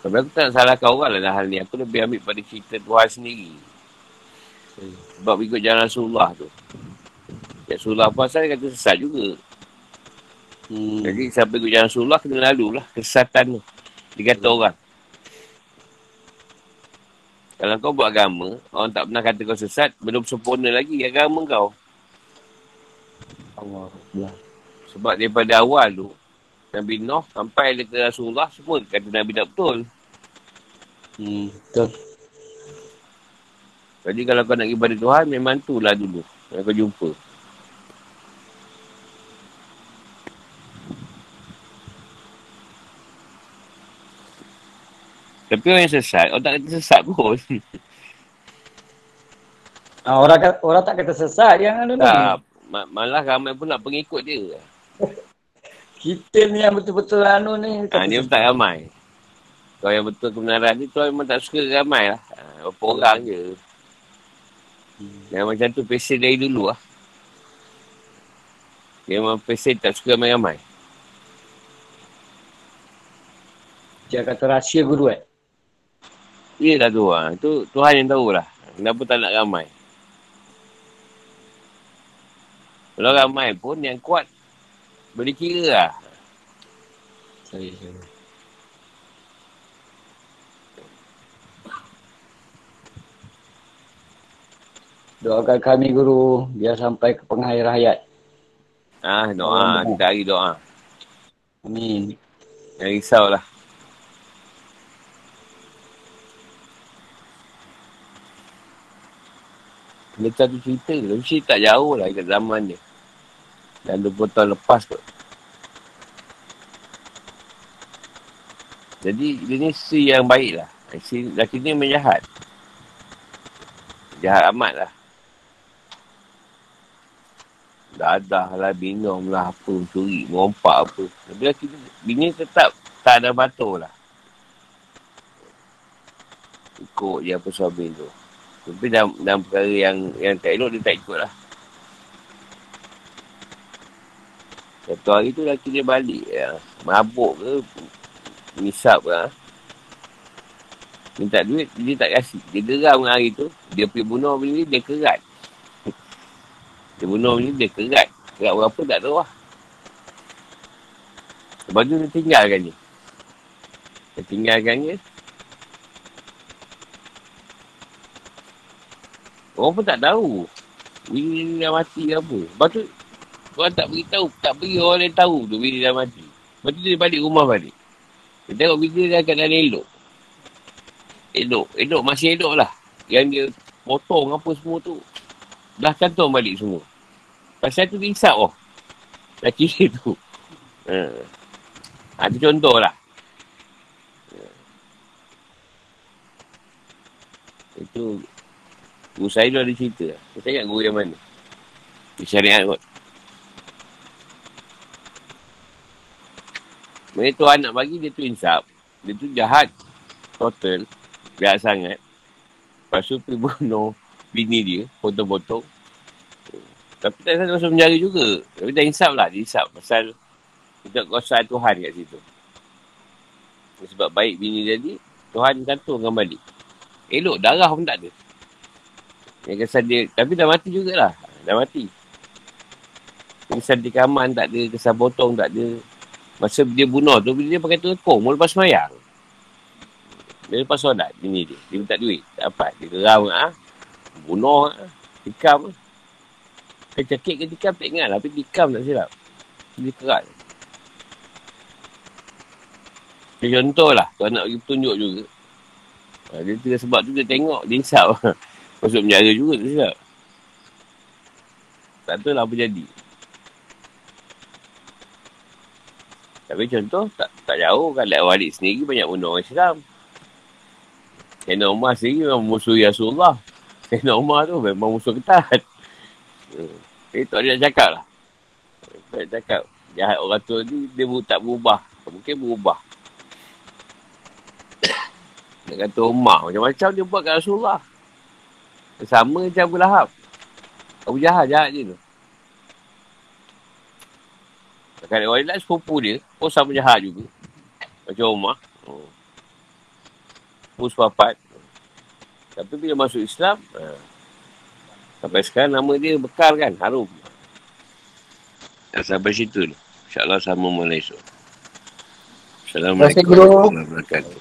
Tapi aku tak nak salahkan orang lah hal ni. Aku lebih ambil pada cerita Tuhan sendiri. Sebab ikut jalan Rasulullah tu. Rasulullah pasal dia kata sesat juga. Hmm. Jadi sampai ke jalan Rasulullah kena lalu lah kesesatan tu. Dia kata hmm. orang. Kalau kau buat agama, orang tak pernah kata kau sesat, belum sempurna lagi agama kau. Allah. Sebab daripada awal tu, Nabi Nuh sampai ke Rasulullah, semua kata Nabi tak betul. Hmm, betul. Jadi kalau kau nak pergi pada Tuhan, memang tu lah dulu yang kau jumpa. Tapi orang yang sesat, orang tak kata sesat pun. *laughs* Ah, orang, orang tak kata sesat yang anu ni. Malah ramai pun nak pengikut dia. *laughs* Kita ni yang betul-betul anu ni. Ha, dia pun tak ramai. Kau yang betul kebenaran ni, tuan memang tak suka ramai lah. Ha, berapa orang je. Hmm. Yang macam tu, pesen dari dulu lah. Dia memang pesen tak suka ramai-ramai. Dia kata rahsia guru eh? Ya dah tu lah. Itu Tuhan yang tahulah. Kenapa tak nak ramai. Kalau ramai pun yang kuat boleh kira lah. Sorry, sorry. Doakan kami guru biar sampai ke pengakhir hayat. Ah, doa. Kita hari doa. Amin. Jangan risaulah. Dia satu cerita. Mesti tak jauh lah kat zaman dia. Dan 20 tahun lepas tu. Jadi dia ni si yang baik lah. Si lelaki ni menjahat. Jahat amat lah. Dadah lah, minum lah, apa, curi, merompak apa. Tapi lelaki ni, bini tetap tak ada batu lah. Ikut je apa suami tu. Tapi dalam, dalam perkara yang yang tak elok, dia tak ikut lah. Satu hari tu lelaki dia balik. Ya. Mabuk ke, nisap. Ha? Minta duit, dia tak kasih. Dia geram hari tu. Dia pergi bunuh dia kerat. Dia bunuh bini dia kerat. Kerat berapa tak tahu lah. Lepas tu dia tinggalkan dia. Dia tinggalkan dia. Orang pun tak tahu. Bini dah mati ke apa. Lepas tu, orang tak beritahu. Tak beri orang yang tahu tu bini dah mati. Lepas tu dia balik rumah balik. Dia tengok bini dia kat dalam elok. Elok. Elok masih elok lah. Yang dia potong apa semua tu. Dah cantum balik semua. Pasal tu dia isap oh. Dah kira tu. Ha. ha itu contoh lah. Itu Guru saya tu ada cerita. Saya tak ingat guru yang mana. Di syariat kot. Mereka Tuhan nak bagi dia tu insap. Dia tu jahat. Total. Jahat sangat. Lepas tu pergi bunuh bini dia. Potong-potong. Tapi tak salah masuk penjara juga. Tapi dah insap lah. Dia insap. Pasal kita kuasa Tuhan kat situ. Sebab baik bini jadi. Tuhan kantungkan balik. Elok darah pun tak ada. Yang kesan dia, tapi dah mati jugalah. Dah mati. Kesan tikaman tak ada, kesan potong tak ada. Masa dia bunuh tu, dia pakai telekong, mau lepas semayang. Dia lepas solat, bini dia. Dia minta duit. Tak dapat. Dia geram, ha? bunuh, ha? tikam. Kan cakit ke tikam, tak ingat lah. Tapi tikam tak silap. Dia kerat. Dia contoh lah. Kau nak bagi petunjuk juga. Ha, dia tu sebab tu dia tengok, dia insap. *laughs* Masuk penjara juga, tak silap. Tak tahu lah apa jadi. Tapi contoh, tak tak jauh kan. Lek Walid sendiri banyak bunuh orang Islam. Sayyidina Umar sendiri memang musuh Rasulullah. *laughs* Sayyidina Umar tu memang musuh ketat. Hmm. Jadi tak ada nak cakap lah. Tak cakap. Jahat orang tua ni, dia tak berubah. Mungkin berubah. *coughs* Nak kata Umar, macam-macam dia buat kat Rasulullah. Sama macam Abu Lahab. Abu Jahal jahat je tu. Dekat orang lain sepupu dia, pun sama jahat juga. Macam Umar. Oh. Pus papat. Tapi bila masuk Islam, ha. Sampai sekarang nama dia bekal kan, harum. Dan sampai situ ni. InsyaAllah sama mulai esok. Assalamualaikum warahmatullahi wabarakatuh.